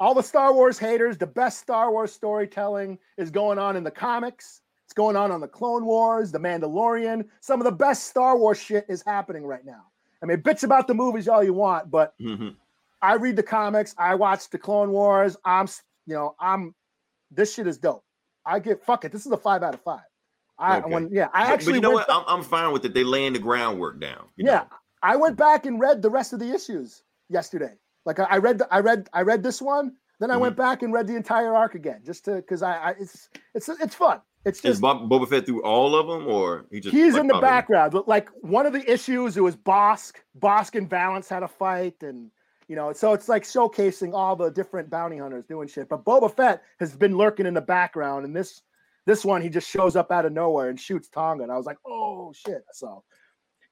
all the Star Wars haters, the best Star Wars storytelling is going on in the comics. It's going on on the Clone Wars, the Mandalorian. Some of the best Star Wars shit is happening right now. I mean, bitch about the movies all you want, but Mhm. I read the comics. I watch the Clone Wars. I'm, you know, I'm. This shit is dope. I get fuck it. This is a five out of five. I Okay. when yeah, I actually but you know what? I'm, I'm fine with it. They laying the groundwork down. yeah, know? I went back and read the rest of the issues yesterday. Like I, I read, the, I read, I read this one. Then I Mm-hmm. went back and read the entire arc again, just to because I, I, it's, it's, it's fun. It's Is just Bob, Boba Fett through all of them, or he just he's like, in the background. But like one of the issues, it was Bossk. Bossk and Valance had a fight, and you know, so it's like showcasing all the different bounty hunters doing shit. But Boba Fett has been lurking in the background, and this this one he just shows up out of nowhere and shoots T'onga, and I was like, oh shit. So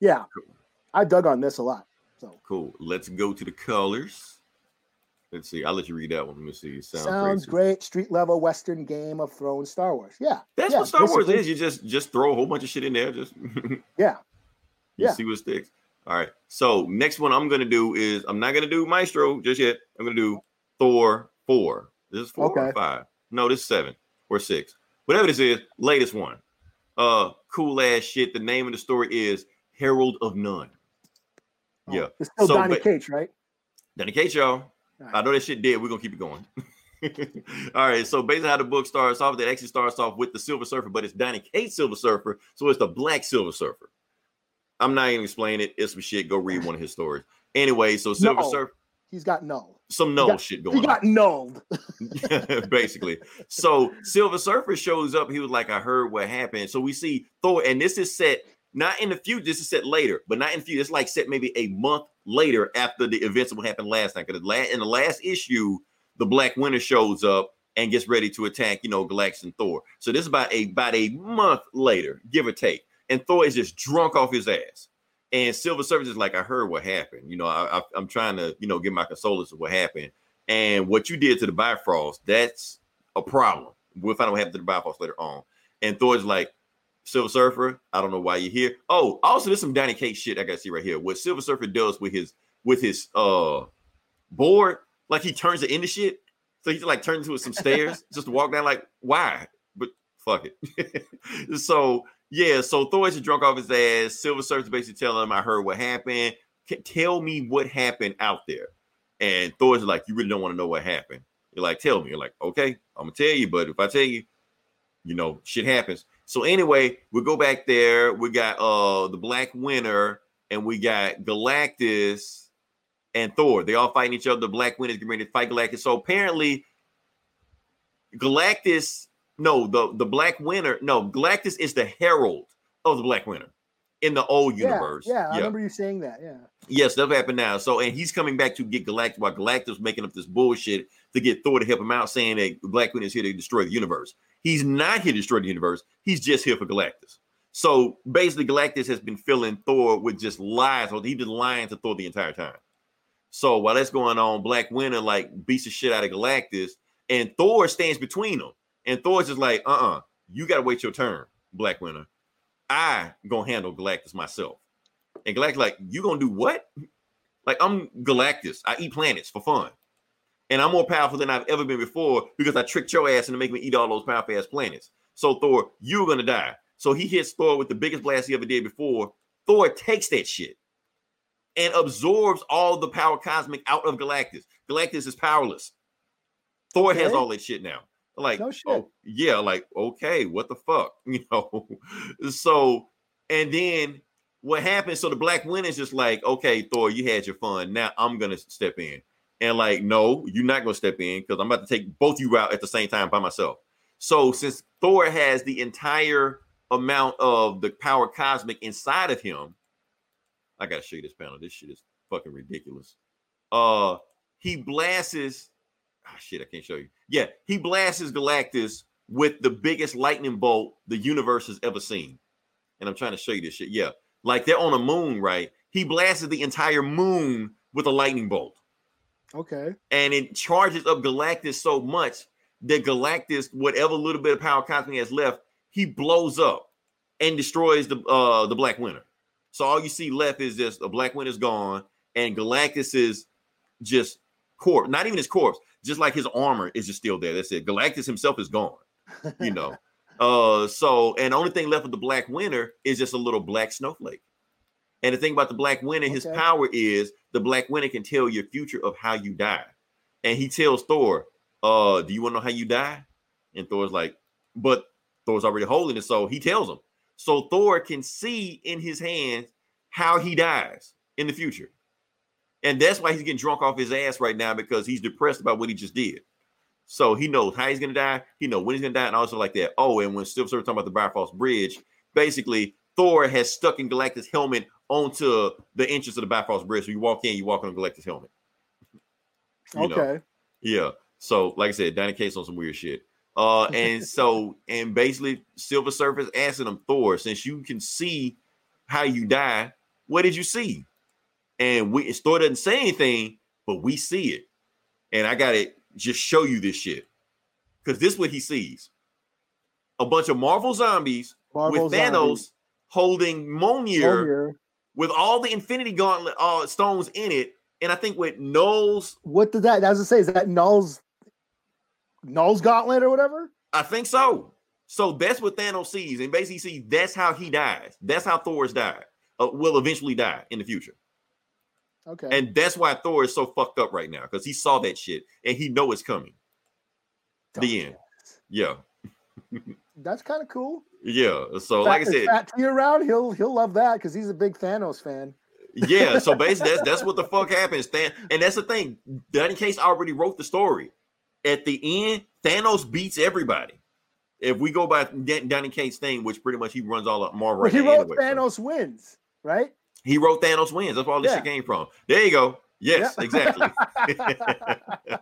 yeah, I dug on this a lot. So Cool. Let's go to the colors. Let's see. I'll let you read that one. Let me see. Sounds, sounds crazy. great. Street level Western Game of Thrones, Star Wars. Yeah, That's yeah, what Star Wars is. You just just throw a whole bunch of shit in there. Just <laughs> you Yeah, Yeah. see what sticks. All right. So next one I'm gonna do is I'm not gonna do Maestro just yet. I'm gonna do Thor four. This is four or Okay. five. No, this is seven or six. Whatever this is, latest one. Uh, cool ass shit. The name of the story is Herald of None. Yeah. it's still So, Donny Cates, right? Donny Cates, y'all. I know that shit did. We're gonna keep it going. <laughs> All right. So basically, how the book starts off, it actually starts off with the Silver Surfer, but it's Donny Cates Silver Surfer, so it's the Black Silver Surfer. I'm not even explaining it. It's some shit. Go read one of his stories. Anyway, so Silver No. Surfer, He's got Knull. some Knull shit going on. He got nulled. <laughs> basically. So Silver Surfer shows up. He was like, I heard what happened. So we see Thor, and this is set not in the future, this is set later, but not in the future. It's like set maybe a month later after the events that happened last night. Because in the last issue, the Black Winter shows up and gets ready to attack, you know, Galactus and Thor. So this is about a about a month later, give or take. And Thor is just drunk off his ass. And Silver Surfer is like, I heard what happened. You know, I, I'm trying to, you know, give my condolences of what happened. And what you did to the Bifrost, that's a problem. We'll find out what happened to the Bifrost later on. And Thor's like, Silver Surfer, I don't know why you're here. Oh, also there's some Donny Cates shit I gotta see right here. What Silver Surfer does with his with his uh board, like he turns it into shit. So he like turns into some stairs <laughs> just to walk down. Like, why? But fuck it. <laughs> so yeah, so Thor is drunk off his ass. Silver Surfer's basically telling him, I heard what happened. Tell me what happened out there. And Thor's like, You really don't want to know what happened. You're like, Tell me. You're like, Okay, I'm gonna tell you, but if I tell you, you know, shit happens. So anyway, we go back there. We got uh the Black Winter and we got Galactus and Thor. They all fighting each other. The Black Winter's getting ready to fight Galactus. So apparently, Galactus, no, the, the Black Winter, no, Galactus is the herald of the Black Winter in the old Yeah, universe. yeah, I remember you saying that. Yeah. Yes, that's happened now. So, and he's coming back to get Galactus while Galactus making up this bullshit to get Thor to help him out, saying that Black Widow is here to destroy the universe. He's not here to destroy the universe. He's just here for Galactus. So basically, Galactus has been filling Thor with just lies, or he's been lying to Thor the entire time. So while that's going on, Black Winter like beats the shit out of Galactus, and Thor stands between them. And Thor's just like, uh-uh, you gotta wait your turn, Black Winter. I gonna handle Galactus myself. And Galactus like, you gonna do what? Like I'm Galactus. I eat planets for fun. And I'm more powerful than I've ever been before because I tricked your ass into making me eat all those powerful ass planets. So Thor, you're gonna die. So he hits Thor with the biggest blast he ever did before. Thor takes that shit and absorbs all the power cosmic out of Galactus. Galactus is powerless. Thor has all that shit now. Like, No oh, yeah, like, okay, what the fuck? <laughs> You know. So, and then what happens? So the Black is just like, okay, Thor, you had your fun. Now I'm gonna step in. And like, no, you're not gonna step in because I'm about to take both you out at the same time by myself. So since Thor has the entire amount of the power cosmic inside of him, I gotta show you this panel. This shit is fucking ridiculous. Uh he blasts ah shit, I can't show you. Yeah, he blasts Galactus with the biggest lightning bolt the universe has ever seen. And I'm trying to show you this shit. Yeah, like they're on a moon, right? He blasted the entire moon with a lightning bolt Okay. and it charges up Galactus so much that Galactus, whatever little bit of power Cosmic has left, he blows up and destroys the uh the Black Winter. So all you see left is just the Black Winter's gone, and Galactus is just corpse, not even his corpse, just like his armor is just still there. That's it. Galactus himself is gone, you know. <laughs> uh so and the only thing left with the Black Winter is just a little black snowflake. And the thing about the Black Winter, his power is the Black Winter can tell your future of how you die. And he tells Thor, uh, do you want to know how you die? And Thor's like, but Thor's already holding it, so he tells him. So Thor can see in his hands how he dies in the future. And that's why he's getting drunk off his ass right now because he's depressed about what he just did. So he knows how he's gonna die, he knows when he's gonna die, and also like that. Oh, and when Silver Surfer talking about the Bifrost Bridge, basically Thor has stuck in Galactus' helmet onto the entrance of the Bifrost Bridge. So you walk in, you walk on Galactus' helmet. You know. Okay. Yeah. So, like I said, Donny Cates on some weird shit. Uh, <laughs> and so, and basically, Silver Surfer's asking him, Thor, since you can see how you die, what did you see? And we Thor doesn't say anything, but we see it. And I gotta just show you this shit. Because this is what he sees. A bunch of Marvel zombies Marvel with Thanos holding Mjolnir Mjolnir. with all the Infinity Gauntlet uh, stones in it. And I think with Knull's What did that? As I say, is that Knull's Knull's gauntlet or whatever? I think so. So that's what Thanos sees, and basically see that's how he dies. That's how Thor's died. Uh, will eventually die in the future, Okay. and that's why Thor is so fucked up right now because he saw that shit and he know it's coming. the end. Yeah, <laughs> That's kind of cool. yeah. So like I said, Fat T around, he'll he'll love that because he's a big Thanos fan. yeah. So <laughs> basically, that's that's what the fuck happens. Than- and that's the thing. Donny Cates already wrote the story. At the end, Thanos beats everybody. If we go by Dan- Donny Cates thing, which pretty much he runs all of Marvel right he wrote anyway, so- Thanos wins, right? He wrote Thanos wins. That's where all this Yeah. shit came from. There you go. Yes, exactly. <laughs>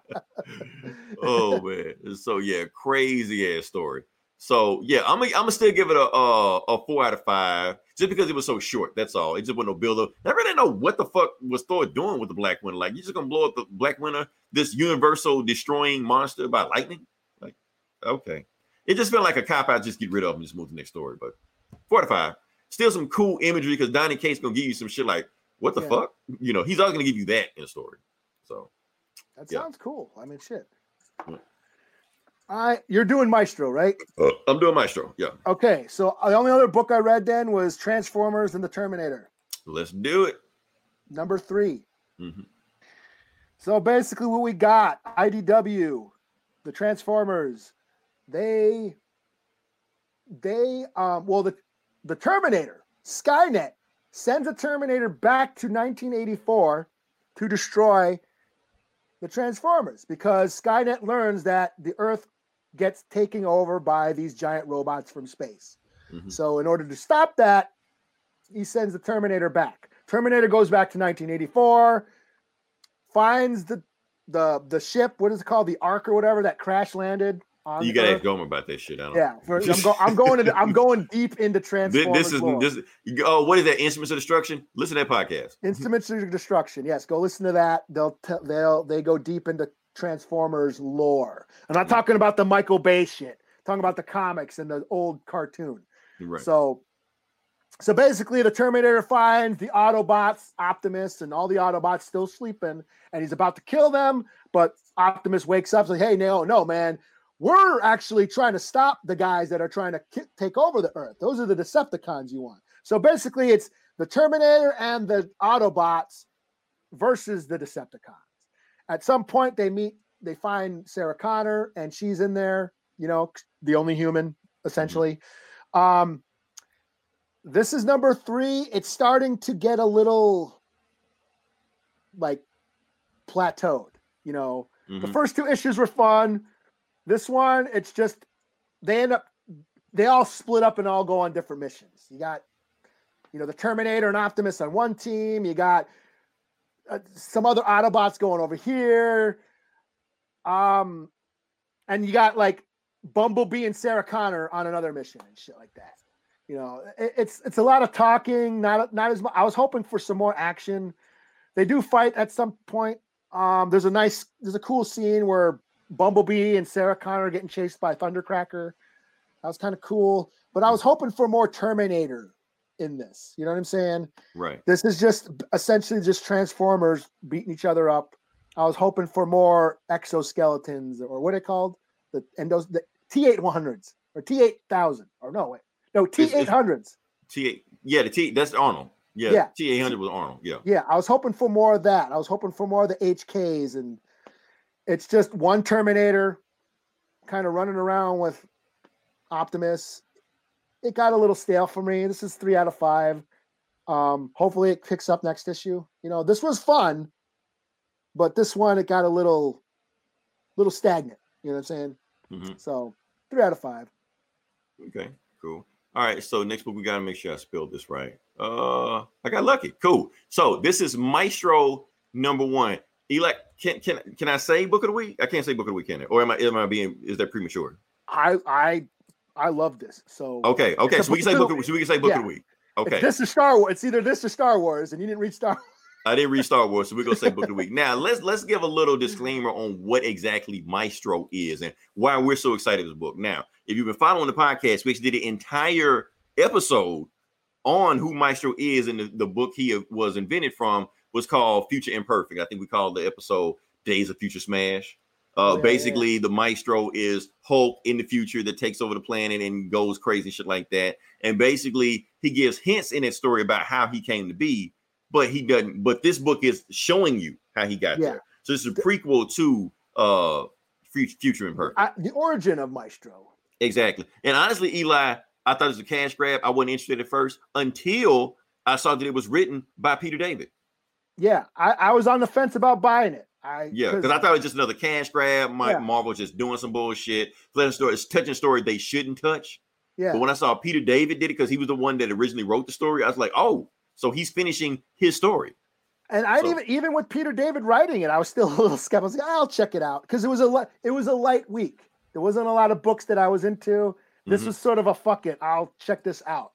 <laughs> oh man. So yeah, crazy ass story. So yeah, I'm gonna I'm gonna still give it a, a a four out of five just because it was so short. That's all. It just wasn't no build up. I really didn't know what the fuck was Thor doing with the Black Winter. Like you just gonna blow up the Black Winter, this universal destroying monster by lightning? Like okay, it just felt like a cop out. Just get rid of him and just move to the next story. But four out of five. Still some cool imagery because Donny Cates gonna give you some shit like what the Yeah. fuck? You know, he's always gonna give you that in a story. So That Yeah. sounds cool. I mean, shit. Yeah. Right, you're doing Maestro, right? uh, I'm doing Maestro. Yeah, Okay, so uh, the only other book I read then was Transformers and the Terminator, let's do it. number 3 Mhm. So basically, what we got IDW, the Transformers, they, they, um, well, the the Terminator, Skynet, sends a Terminator back to 1984 to destroy the Transformers because Skynet learns that the Earth gets taken over by these giant robots from space. Mhm. So, in order to stop that, he sends the Terminator back. Terminator goes back to 1984, finds the the the ship. What is it called? The Ark or whatever that crash landed You gotta ask Gomer about that shit. I don't Yeah, for, I'm, go, I'm going into I'm <laughs> going deep into Transformers. this is lore. this. Oh, what is that? Instruments of Destruction. Listen to that podcast. Instruments of Destruction. Yes, go listen to that. They'll te- they'll they go deep into Transformers lore. I'm not talking about the Michael Bay shit. I'm talking about the comics and the old cartoon. Right. So, so basically, the Terminator finds the Autobots, Optimus, and all the Autobots still sleeping, and he's about to kill them. But Optimus wakes up, and like, "Hey, no, no, man, we're actually trying to stop the guys that are trying to ki- take over the Earth. Those are the Decepticons you want." So basically, it's the Terminator and the Autobots versus the Decepticons. At some point, they meet. They find Sarah Connor, and she's in there. You know, the only human, essentially. Um, this is number three. It's starting to get a little like plateaued. You know, the Mhm. first two issues were fun. This one, it's just they end up they all split up and all go on different missions. You got, you know, the Terminator and Optimus on one team. You got uh, some other Autobots going over here. Um, and you got like Bumblebee and Sarah Connor on another mission and shit like that. You know, it- it's it's a lot of talking, not not as much. I was hoping for some more action. They do fight at some point. Um, there's a nice, there's a cool scene where Bumblebee and Sarah Connor getting chased by Thundercracker. That was kind of cool. But I was hoping for more Terminator in this. You know what I'm saying? Right. This is just essentially just Transformers beating each other up. I was hoping for more exoskeletons or what are they called? The endos the T800s or T8000 or no wait. No, T800s. T eight. Yeah, the T. That's Arnold. Yeah. Yeah. T eight hundred was Arnold. Yeah. Yeah, I was hoping for more of that. I was hoping for more of the HKs and it's just one Terminator kind of running around with Optimus. It got a little stale for me. This is 3 out of 5. Um hopefully it picks up next issue. You know, this was fun, but this one it got a little little stagnant, you know what I'm saying? Mhm. So, 3 out of 5. Okay. Cool. All right. So next book we gotta make sure I spelled this right. Uh, I got lucky. Cool. So this is Maestro number one. Eli, can can can I say book of the week? I can't say book of the week, can I? Or am I am I being is that premature? I I I love this. So Okay. Okay. So we can say book of so we can say book of the week. Okay. this is Star Wars. It's either this or Star Wars, and you didn't read Star. <laughs> I didn't read Star Wars, so we're gonna say book of the week. <laughs> Now let's let's give a little disclaimer on what exactly Maestro is and why we're so excited this book. Now, if you've been following the podcast, we actually did an entire episode on who Maestro is and the, the book he uh, was invented from was called Future Imperfect. I think we called the episode Days of Future Smash. Uh, Yeah, yeah. basically, the Maestro is Hulk in the future that takes over the planet and goes crazy, shit like that. And basically, he gives hints in his story about how he came to be, but he doesn't. But this book is showing you how he got Yeah. there. So it's a prequel to uh Future, Future Imperfect. I, the origin of Maestro. Exactly. And honestly, Eli, I thought it was a cash grab. I wasn't interested at first until I saw that it was written by Peter David. Yeah, I, I was on the fence about buying it. I Yeah, because I thought it was just another cash grab. Mike Yeah. Marvel just doing some bullshit. A story, it's touching story they shouldn't touch. yeah, But when I saw Peter David did it, because he was the one that originally wrote the story, I was like, oh, so he's finishing his story. and I so- even even with Peter David writing it, I was still <laughs> a little skeptical. I was like, I'll check it out because it was a it was a light week. There wasn't a lot of books that I was into. This Mhm. was sort of a fuck it. I'll check this out,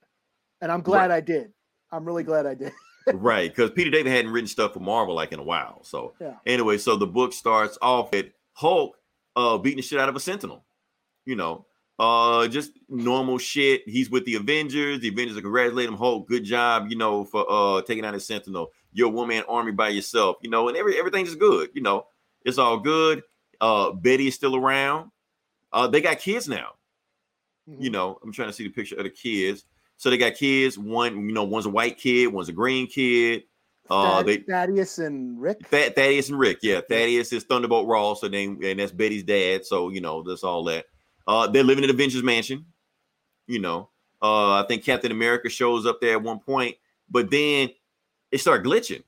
and I'm glad I did. I'm really glad I did. <laughs> right, because Peter David hadn't written stuff for Marvel like in a while. So Yeah. anyway, so the book starts off at Hulk uh beating the shit out of a Sentinel. You know, uh just normal shit. He's with the Avengers. The Avengers are congratulating him. Hulk, good job, you know, for uh taking out a Sentinel. You're a one man army by yourself, you know, and every everything's good, you know, it's all good. Uh Betty is still around. Uh they got kids now you know, I'm trying to see the picture of the kids. So they got kids. One, you know, one's a white kid, one's a green kid. Uh, they Thaddeus and Rick. Th- Thaddeus and Rick. Yeah, Thaddeus is Thunderbolt Ross, so name, and that's Betty's dad. So you know, that's all that. Uh, they're living in Avengers Mansion. You know, uh, I think Captain America shows up there at one point, but then it start glitching.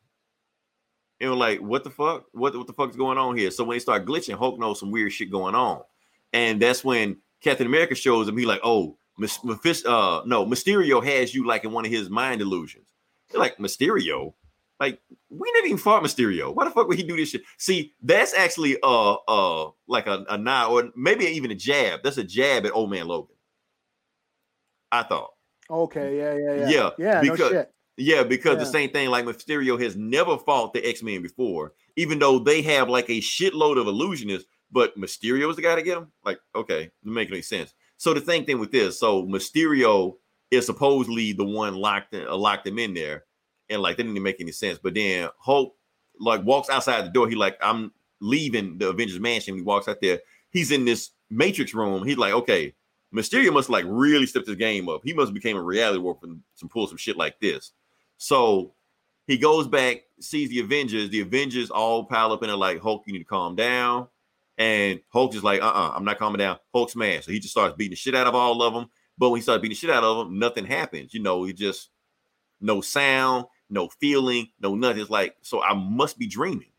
And we're like, what the fuck? What, what the fuck is going on here? So when they start glitching, Hulk knows some weird shit going on. And that's when Captain America shows him. He like, oh, uh, no, Mysterio has you like in one of his mind illusions. They're like, Mysterio? Like we never even fought Mysterio. Why the fuck would he do this shit? See, that's actually uh uh like a, a nod or maybe even a jab. That's a jab at old man Logan. I thought. Okay, yeah, yeah, yeah. Yeah, yeah, no because- shit. Yeah, because the same thing like Mysterio has never fought the X-Men before, even though they have like a shitload of illusionists, but Mysterio's the guy to get him. Like, okay, doesn't make any sense. So the same thing with this. So Mysterio is supposedly the one locked in, uh, locked him in there, and like that didn't make any sense. But then Hulk like walks outside the door. He like, I'm leaving the Avengers mansion. He walks out there. He's in this Matrix room. He's like, okay, Mysterio must like really stepped his game up. He must became a reality warper and some pull some shit like this. So he goes back, sees the Avengers. The Avengers all pile up in there like Hulk, you need to calm down. And Hulk is like, uh-uh, I'm not calming down. Hulk's mad. So he just starts beating the shit out of all of them. But when he starts beating the shit out of them, nothing happens. You know, he just no sound, no feeling, no nothing. It's like, so I must be dreaming,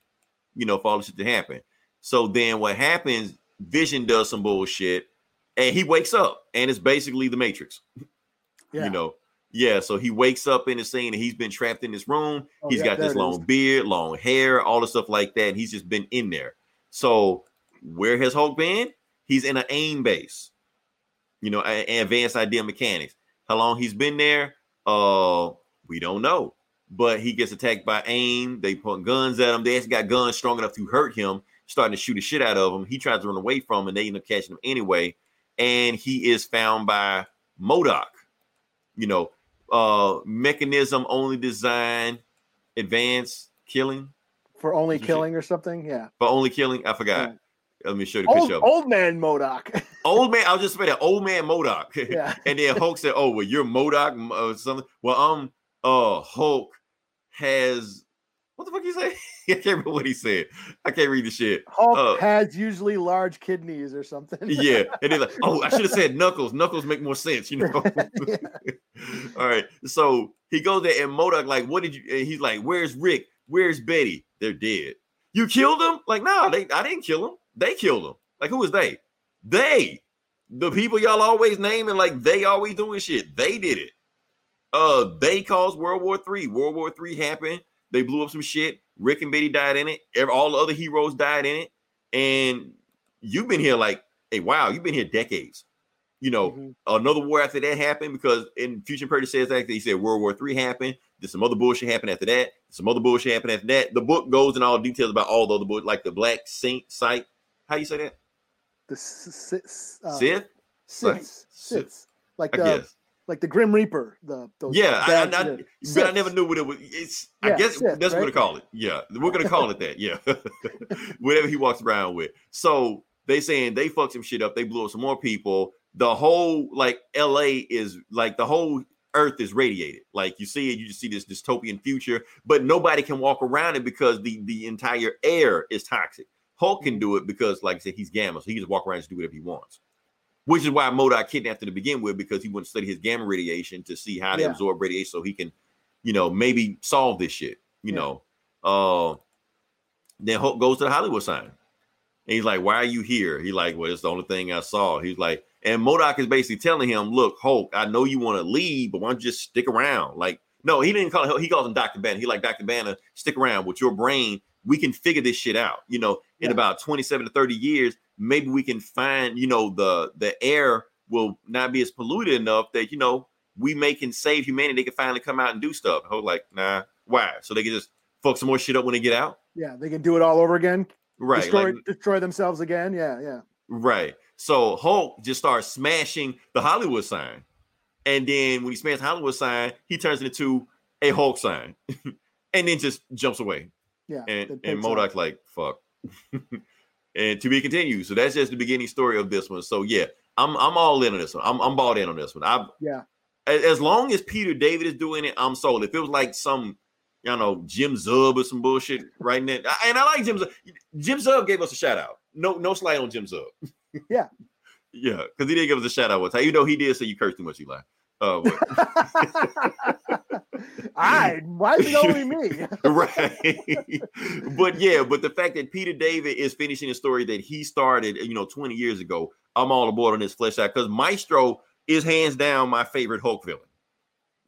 you know, for all this shit to happen. So then what happens, Vision does some bullshit and he wakes up and it's basically the Matrix <laughs> Yeah. you know. Yeah, so he wakes up in the scene and he's been trapped in this room. Oh, He's yeah, got this long is. beard, long hair, all the stuff like that. And he's just been in there. So where has Hulk been? He's in an AIM base, you know, advanced idea mechanics. How long he's been there? Uh, we don't know. But he gets attacked by AIM. They put guns at him. They actually got guns strong enough to hurt him, starting to shoot the shit out of him. He tries to run away from, 'em, and they end up catching him anyway. And he is found by MODOK. You know, uh mechanism only design advanced killing For only killing or something. Yeah. for only killing. I forgot. Let me show you the Old, picture. of old man MODOK. <laughs> Old man, I was just saying that old man MODOK. <laughs> Yeah. and then Hulk said, "Oh, well, you're MODOK or something." Well, um, uh, Hulk has what the fuck he say? <laughs> I can't remember what he said. I can't read the shit. Hulk Uh, has usually large kidneys or something. yeah, and then like, oh, I should have said Knuckles. Knuckles make more sense, you know. All right, so he goes there and MODOK like, what did you? and he's like, where's Rick? Where's Betty? They're dead. You killed them? Like, no, they. I didn't kill them. They killed them. Like, who was they? They, the people y'all always naming like they always doing shit. They did it. Uh, they caused World War Three. World War Three happened. They blew up some shit. Rick and Betty died in it. All the other heroes died in it. And you've been here like, hey, wow, you've been here decades. You know, Mhm. another war after that happened because in Future Purdy says that he said World War Three happened. There's some other bullshit happened after that. Some other bullshit happened after that. The book goes in all details about all the other bullshit, like the Black Saint site. How you say that? The s- s- uh, Sith? Sith. Siths. Like the like the Grim Reaper. The those Yeah, I, bad I, I, but I never knew what it was. It's I guess Sith, that's what we're right? gonna call it. Yeah, we're gonna call it that. Yeah, <laughs> whatever he walks around with. So they saying they fucked some shit up. They blew up some more people. The whole like L.A. is like the whole Earth is radiated. Like you see it, you just see this dystopian future, but nobody can walk around it because the the entire air is toxic. Hulk Mm-hmm. can do it because, like I said, he's gamma, so he can just walk around and just do whatever he wants. Which is why MODOK kidnapped him to begin with, because he wouldn't study his gamma radiation to see how they Yeah. absorb radiation so he can, you know, maybe solve this shit. You Yeah. know. Uh then Hulk goes to the Hollywood sign. And he's like, Why are you here? He's like, Well, it's the only thing I saw. He's like, and MODOK is basically telling him, Look, Hulk, I know you want to leave, but why don't you just stick around? Like, no, he didn't call him, he calls him Dr. Banner. He like Dr. Banner, stick around with your brain. We can figure this shit out. You know, in Yeah. about 27 to 30 years, maybe we can find, you know, the the air will not be as polluted enough that, you know, we may can save humanity. They can finally come out and do stuff. Hulk like, nah, why? So they can just fuck some more shit up when they get out. Yeah, they can do it all over again. Right. Destroy like, destroy themselves again. Yeah, yeah. Right. So Hulk just starts smashing the Hollywood sign. And then when he smashes the Hollywood sign, he turns it into a Hulk sign <laughs> and then just jumps away. Yeah. And, and. MODOK's like, fuck. <laughs> and to be continued. So that's just the beginning story of this one. So yeah, I'm I'm all in on this one. I'm I'm bought in on this one. I Yeah. as, as long as Peter David is doing it, I'm sold. If it was like some, you know, Jim Zub or some bullshit right now, and I like Jim Zub. Jim Zub gave us a shout out. No, no slide on Jim Zub. Yeah. <laughs> yeah, because he did give us a shout out one time. You know, he did say you cursed too much, Eli. Uh, <laughs> I why is it only <laughs> me? right. but yeah, but the fact that Peter David is finishing a story that he started, you know, 20 years ago, I'm all aboard on this flesh out because Maestro is hands down my favorite Hulk villain.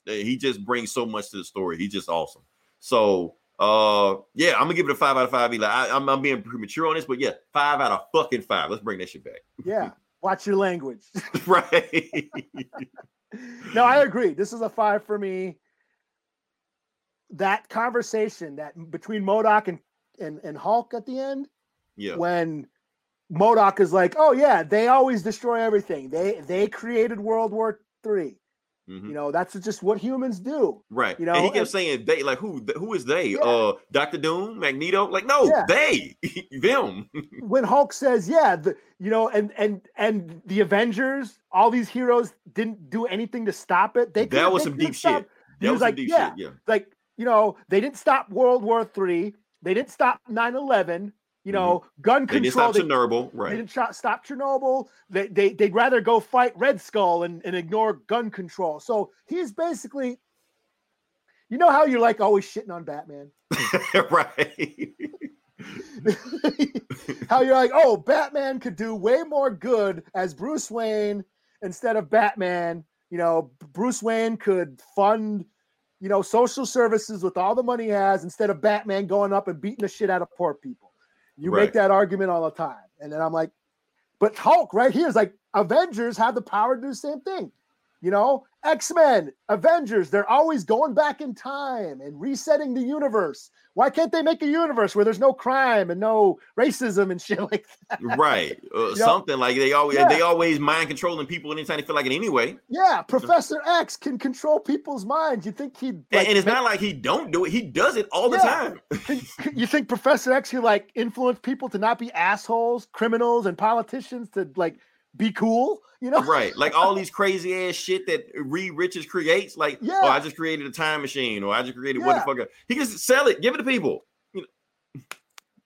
Uh, He just brings so much to the story. He's just awesome. So Uh, yeah, I'm gonna give it a five out of five. Eli, I, I'm, I'm being premature on this, but yeah, five out of fucking five. Let's bring that shit back. Yeah. <laughs> Watch your language. right. <laughs> no, I agree. This is a five for me. That conversation that between MODOK and, and, and Hulk at the end, yeah. when MODOK is like, "Oh yeah, they always destroy everything. They they created World War 3 Mhm. You know, that's just what humans do." Right. you and he kept and- saying they like who who is they? Yeah. Uh Doctor Doom, Magneto? Like, no, Yeah. they <laughs> them. When Hulk says, "Yeah, the you know," and and and the Avengers, all these heroes didn't do anything to stop it. They that was some deep stopped- shit. He That was was some like, deep "Yeah, shit. Yeah. like you know they didn't stop world war three they didn't stop 9-11 you know gun Mm-hmm. They didn't control stop they, Chernobyl. they Right. didn't shot, stop chernobyl they, they, they'd rather go fight red skull and, and ignore gun control so he's basically you know how you're like always shitting on batman <laughs> right. how you're like oh batman could do way more good as bruce wayne instead of batman you know bruce wayne could fund you know social services with all the money he has instead of batman going up and beating the shit out of poor people you make that argument all the time. And then i'm like but hulk right here is like avengers have the power to do the same thing. You know x-men avengers they're always going back in time and resetting the universe why can't they make a universe where there's no crime and no racism and <laughs> shit like that right. Uh, know? something like they always Yeah. they always mind controlling people anytime they feel like it anyway. yeah professor x can control people's minds you think he'd And- and it's make- not like he don't do it. He does it all the time. <laughs> <laughs> You think Professor X could like influence people to not be assholes, criminals, and politicians to like be cool? You know? right. Like all these <laughs> crazy ass shit that Reed Richards creates. Like, Yeah. oh, I just created a time machine, or I just created what the fuck. He can just sell it, give it to people.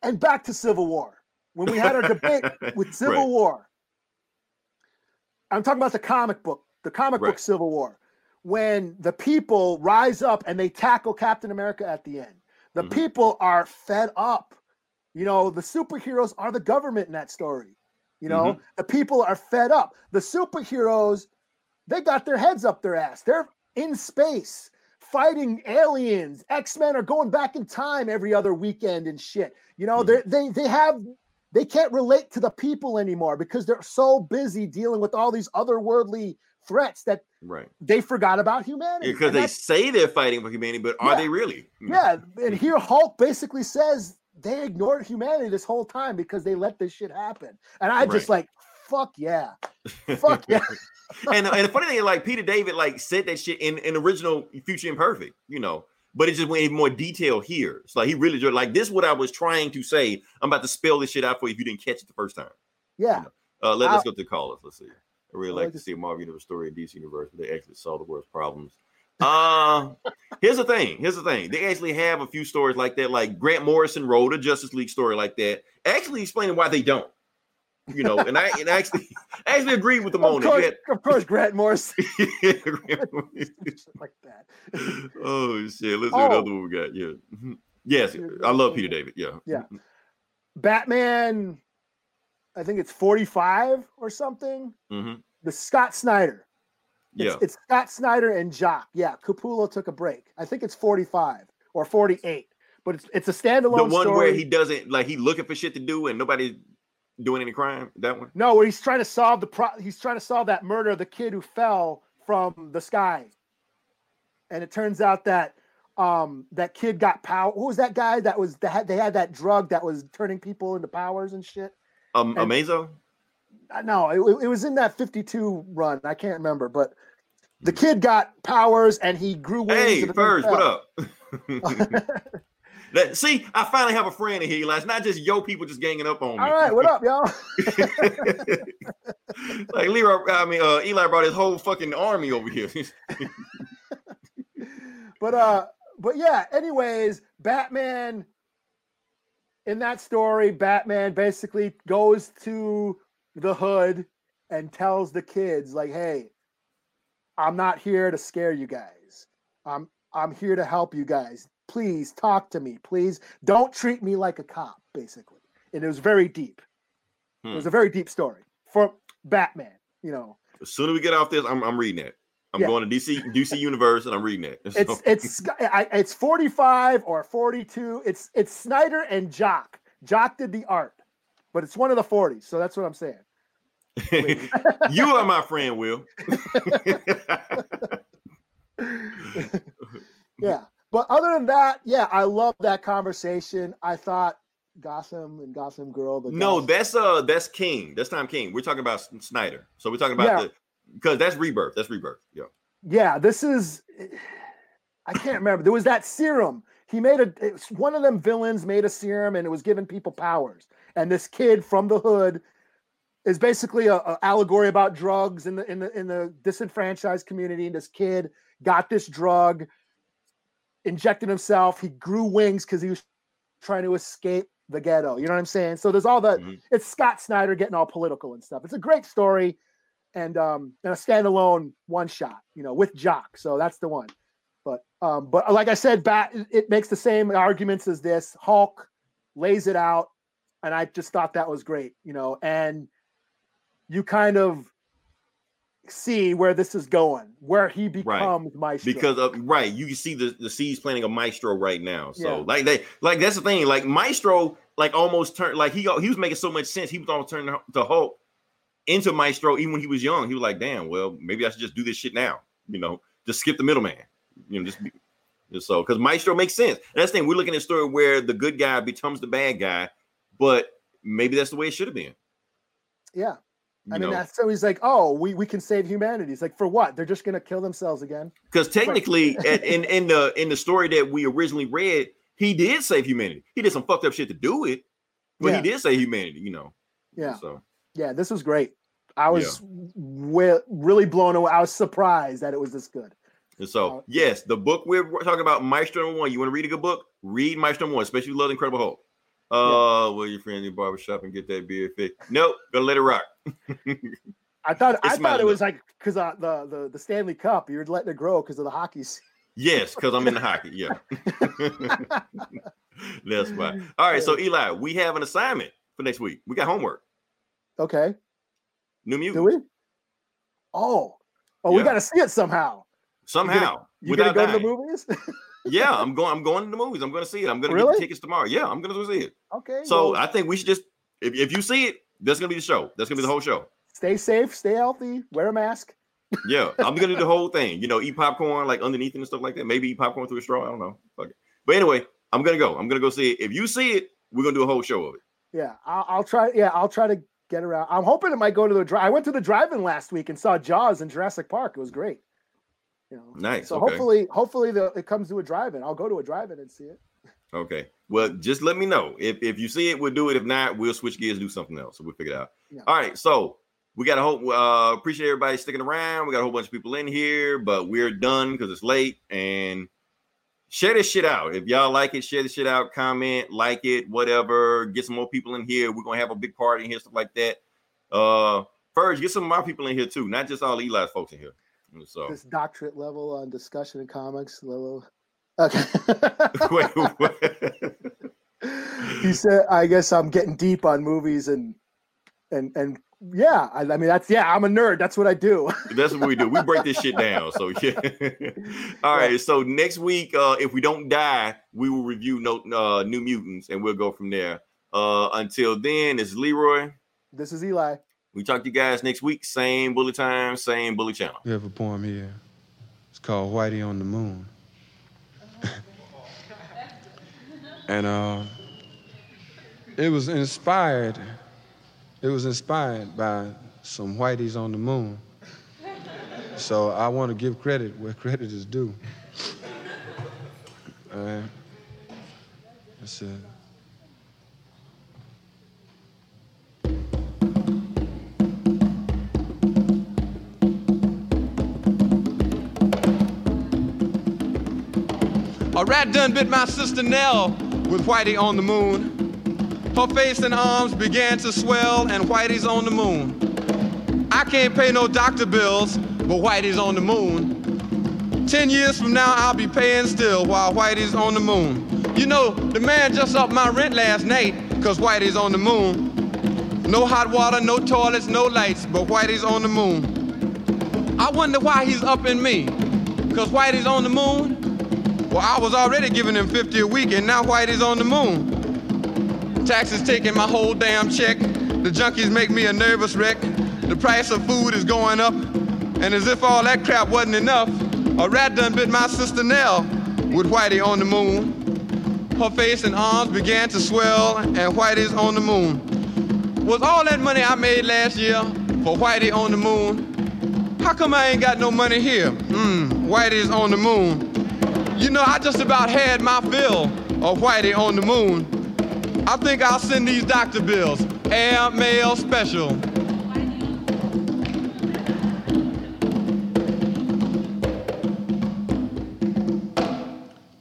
And back to Civil War. When we had our debate <laughs> with Civil Right. War, I'm talking about the comic book, the comic book Civil War, when the people rise up and they tackle Captain America at the end. The Mhm. people are fed up. You know, the superheroes are the government in that story. You know, Mm-hmm. the people are fed up. The superheroes, they got their heads up their ass. They're in space fighting aliens. X-Men are going back in time every other weekend and shit. You know, Mhm. they they they have they can't relate to the people anymore because they're so busy dealing with all these otherworldly threats that Right. they forgot about humanity. Because And they say they're fighting for humanity, but are Yeah. they really? yeah, and here Hulk basically says they ignored humanity this whole time because they let this shit happen. And I just like, fuck yeah. Fuck yeah. <laughs> and and the funny thing is, like Peter David, like said that shit in in original Future Imperfect, you know, but it just went in more detail here. It's like he really just like this. Is what I was trying to say. I'm about to spell this shit out for you if you didn't catch it the first time. Yeah. Uh, let, us go to the callers. Let's see. I really I like like to see a Marvel Universe story in DC Universe, they actually solve the world's problems. Uh, here's the thing. Here's the thing. They actually have a few stories like that. Like Grant Morrison wrote a Justice League story like that, actually explaining why they don't. You know, and I and I actually I actually agree with them Of on course, it. of course, Grant Morris. You had- like that. oh shit! Let's see Oh. another one we got. Yeah. Mhm. Yes, I love Peter David. Yeah. Yeah. Batman, I think it's 45 or something. hmm The Scott Snyder. It's, Yeah. it's Scott Snyder and Jock. Yeah, Capullo took a break. I think it's 45 or 48, but it's it's a standalone The one story. where he doesn't like he looking for shit to do and nobody's doing any crime. That one. No, where he's trying to solve the pro. He's trying to solve that murder of the kid who fell from the sky, and it turns out that um that kid got power. Who was that guy that was that had, they had that drug that was turning people into powers and shit? Um, And- Amazo. No, it, it was in that 52 run. I can't remember, but the kid got powers and he grew wings. Hey, and the thing first, what up? <laughs> That, see, I finally have a friend in here. Eli. It's not just yo people just ganging up on me. All right, what up, y'all? <laughs> like Leroy, I mean, uh, Eli brought his whole fucking army over here. <laughs> but uh but yeah anyways batman in that story batman basically goes to the hood and tells the kids like hey i'm not here to scare you guys i'm i'm here to help you guys please talk to me please don't treat me like a cop basically and it was very deep it was hmm. a very deep story for batman you know as soon as we get off this, I'm, I'm reading it. I'm Yeah. going to DC DC <laughs> Universe and I'm reading it. <laughs> So- It's it's I, it's 45 or 42. It's it's Snyder and Jock. Jock did the art, but it's one of the 40s. So that's what I'm saying. <laughs> you are my friend, Will. <laughs> Yeah. But other than that, yeah, I love that conversation. I thought Gotham and Gotham Girl. The no, Gotham- that's uh that's King. That's Tom King. We're talking about Snyder. So we're talking about Yeah. the because that's rebirth. That's rebirth. Yeah. yeah, this is. I can't remember. There was that serum. He made a. It's one of them villains made a serum, and it was giving people powers. And this kid from the hood is basically a, a allegory about drugs in the in the in the disenfranchised community. And this kid got this drug, injected himself. He grew wings because he was trying to escape the ghetto. You know what I'm saying? So there's all that. Mhm. It's Scott Snyder getting all political and stuff. It's a great story, and um and a standalone one shot. You know, with Jock. So that's the one. But um, but like I said, bat it- it makes the same arguments as this. Hulk lays it out, and I just thought that was great. You know, and you kind of see where this is going, where he becomes Maestro. Because of right, you can see the the seeds planting a Maestro right now. So Yeah. like they like that's the thing. Like Maestro, like almost turned like he he was making so much sense. He was almost turning to Hulk into Maestro even when he was young. He was like, damn, well maybe I should just do this shit now. You know, just skip the middleman. You know, just be, just so because Maestro makes sense. And that's the thing. We're looking at a story where the good guy becomes the bad guy, but maybe that's the way it should have been. yeah. I mean, know? that's so he's like, oh, we, we can save humanity. He's like, for what? They're just gonna kill themselves again. because technically at, in in the in the story that we originally read he did save humanity he did some fucked up shit to do it but Yeah. he did save humanity you know Yeah, so yeah. This was great. I was wi- really blown away. I was surprised that it was this good. and so Uh, yes the book we're talking about maestro number one you want to read a good book read maestro number one especially if you love incredible hulk uh well your friend in your barbershop and get that beard fixed. Nope gonna let it rock. I thought <laughs> I thought it was like because uh, the the the Stanley Cup, you're letting it grow because of the hockey. yes because i'm in the hockey yeah. <laughs> <laughs> That's why. All right so eli we have an assignment for next week. We got homework. Okay, new music. do we? Oh, oh, we got to see it somehow. somehow. You without gonna go to the movies? Yeah, I'm going. I'm going to the movies. I'm going to see it. I'm going to get Really? the tickets tomorrow. Yeah, I'm going to go see it. okay. So well, I think we should just, if, if you see it, that's going to be the show. That's going to be the whole show. stay safe, stay healthy, wear a mask. <laughs> Yeah, I'm going to do the whole thing. You know, eat popcorn like underneath it and stuff like that. Maybe eat popcorn through a straw. I don't know. Fuck it. But anyway, I'm going to go. I'm going to go see it. If you see it, we're going to do a whole show of it. Yeah, I'll, I'll try. Yeah, I'll try to get around. I'm hoping it might go to the drive. I went to the drive-in last week and saw Jaws in Jurassic Park. It was great. You know, Nice. so okay. hopefully, hopefully the, it comes to a drive-in. I'll go to a drive-in and see it. Okay. Well, just let me know. If if you see it, we'll do it. If not, we'll switch gears, do something else. So we'll figure it out. Yeah. All right. So we got a whole uh appreciate everybody sticking around. We got a whole bunch of people in here, but we're done because it's late. And share this shit out. If y'all like it, share this shit out, comment, like it, whatever. Get some more people in here. We're gonna have a big party in here, stuff like that. Uh first, get some of my people in here too, not just all Eli's folks in here. So This doctorate level on discussion in comics level. <laughs> Okay. wait, <laughs> what? he said, "I guess I'm getting deep on movies and and and yeah. I, I mean, that's yeah. I'm a nerd. That's what I do. <laughs> That's what we do. We break this shit down. So yeah. All right. So next week, uh, if we don't die, we will review no uh, New Mutants, and we'll go from there. Uh, until then, it's Leroy. this is Eli. We talk to you guys next week. Same bully time, same bully channel. We have a poem here. It's called Whitey on the Moon. <laughs> and uh, it was inspired. It was inspired by some whiteys on the moon. So I want to give credit where credit is due. <laughs> All right. That's it. A rat done bit my sister Nell with Whitey on the moon. Her face and arms began to swell, and Whitey's on the moon. I can't pay no doctor bills, but Whitey's on the moon. Ten years from now, I'll be paying still while Whitey's on the moon. You know, the man just upped my rent last night, cause Whitey's on the moon. No hot water, no toilets, no lights, but Whitey's on the moon. I wonder why he's up in me. Cause Whitey's on the moon? Well, I was already giving him 50 a week and now Whitey's on the moon. Taxes taking my whole damn check. The junkies make me a nervous wreck. The price of food is going up. And as if all that crap wasn't enough, a rat done bit my sister Nell with Whitey on the moon. Her face and arms began to swell and Whitey's on the moon. Was all that money I made last year for Whitey on the moon? How come I ain't got no money here? Mmm, Whitey's on the moon. You know, I just about had my fill of Whitey on the moon. I think I'll send these doctor bills, air mail special.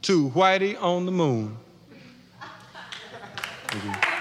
To Whitey on the moon. <laughs>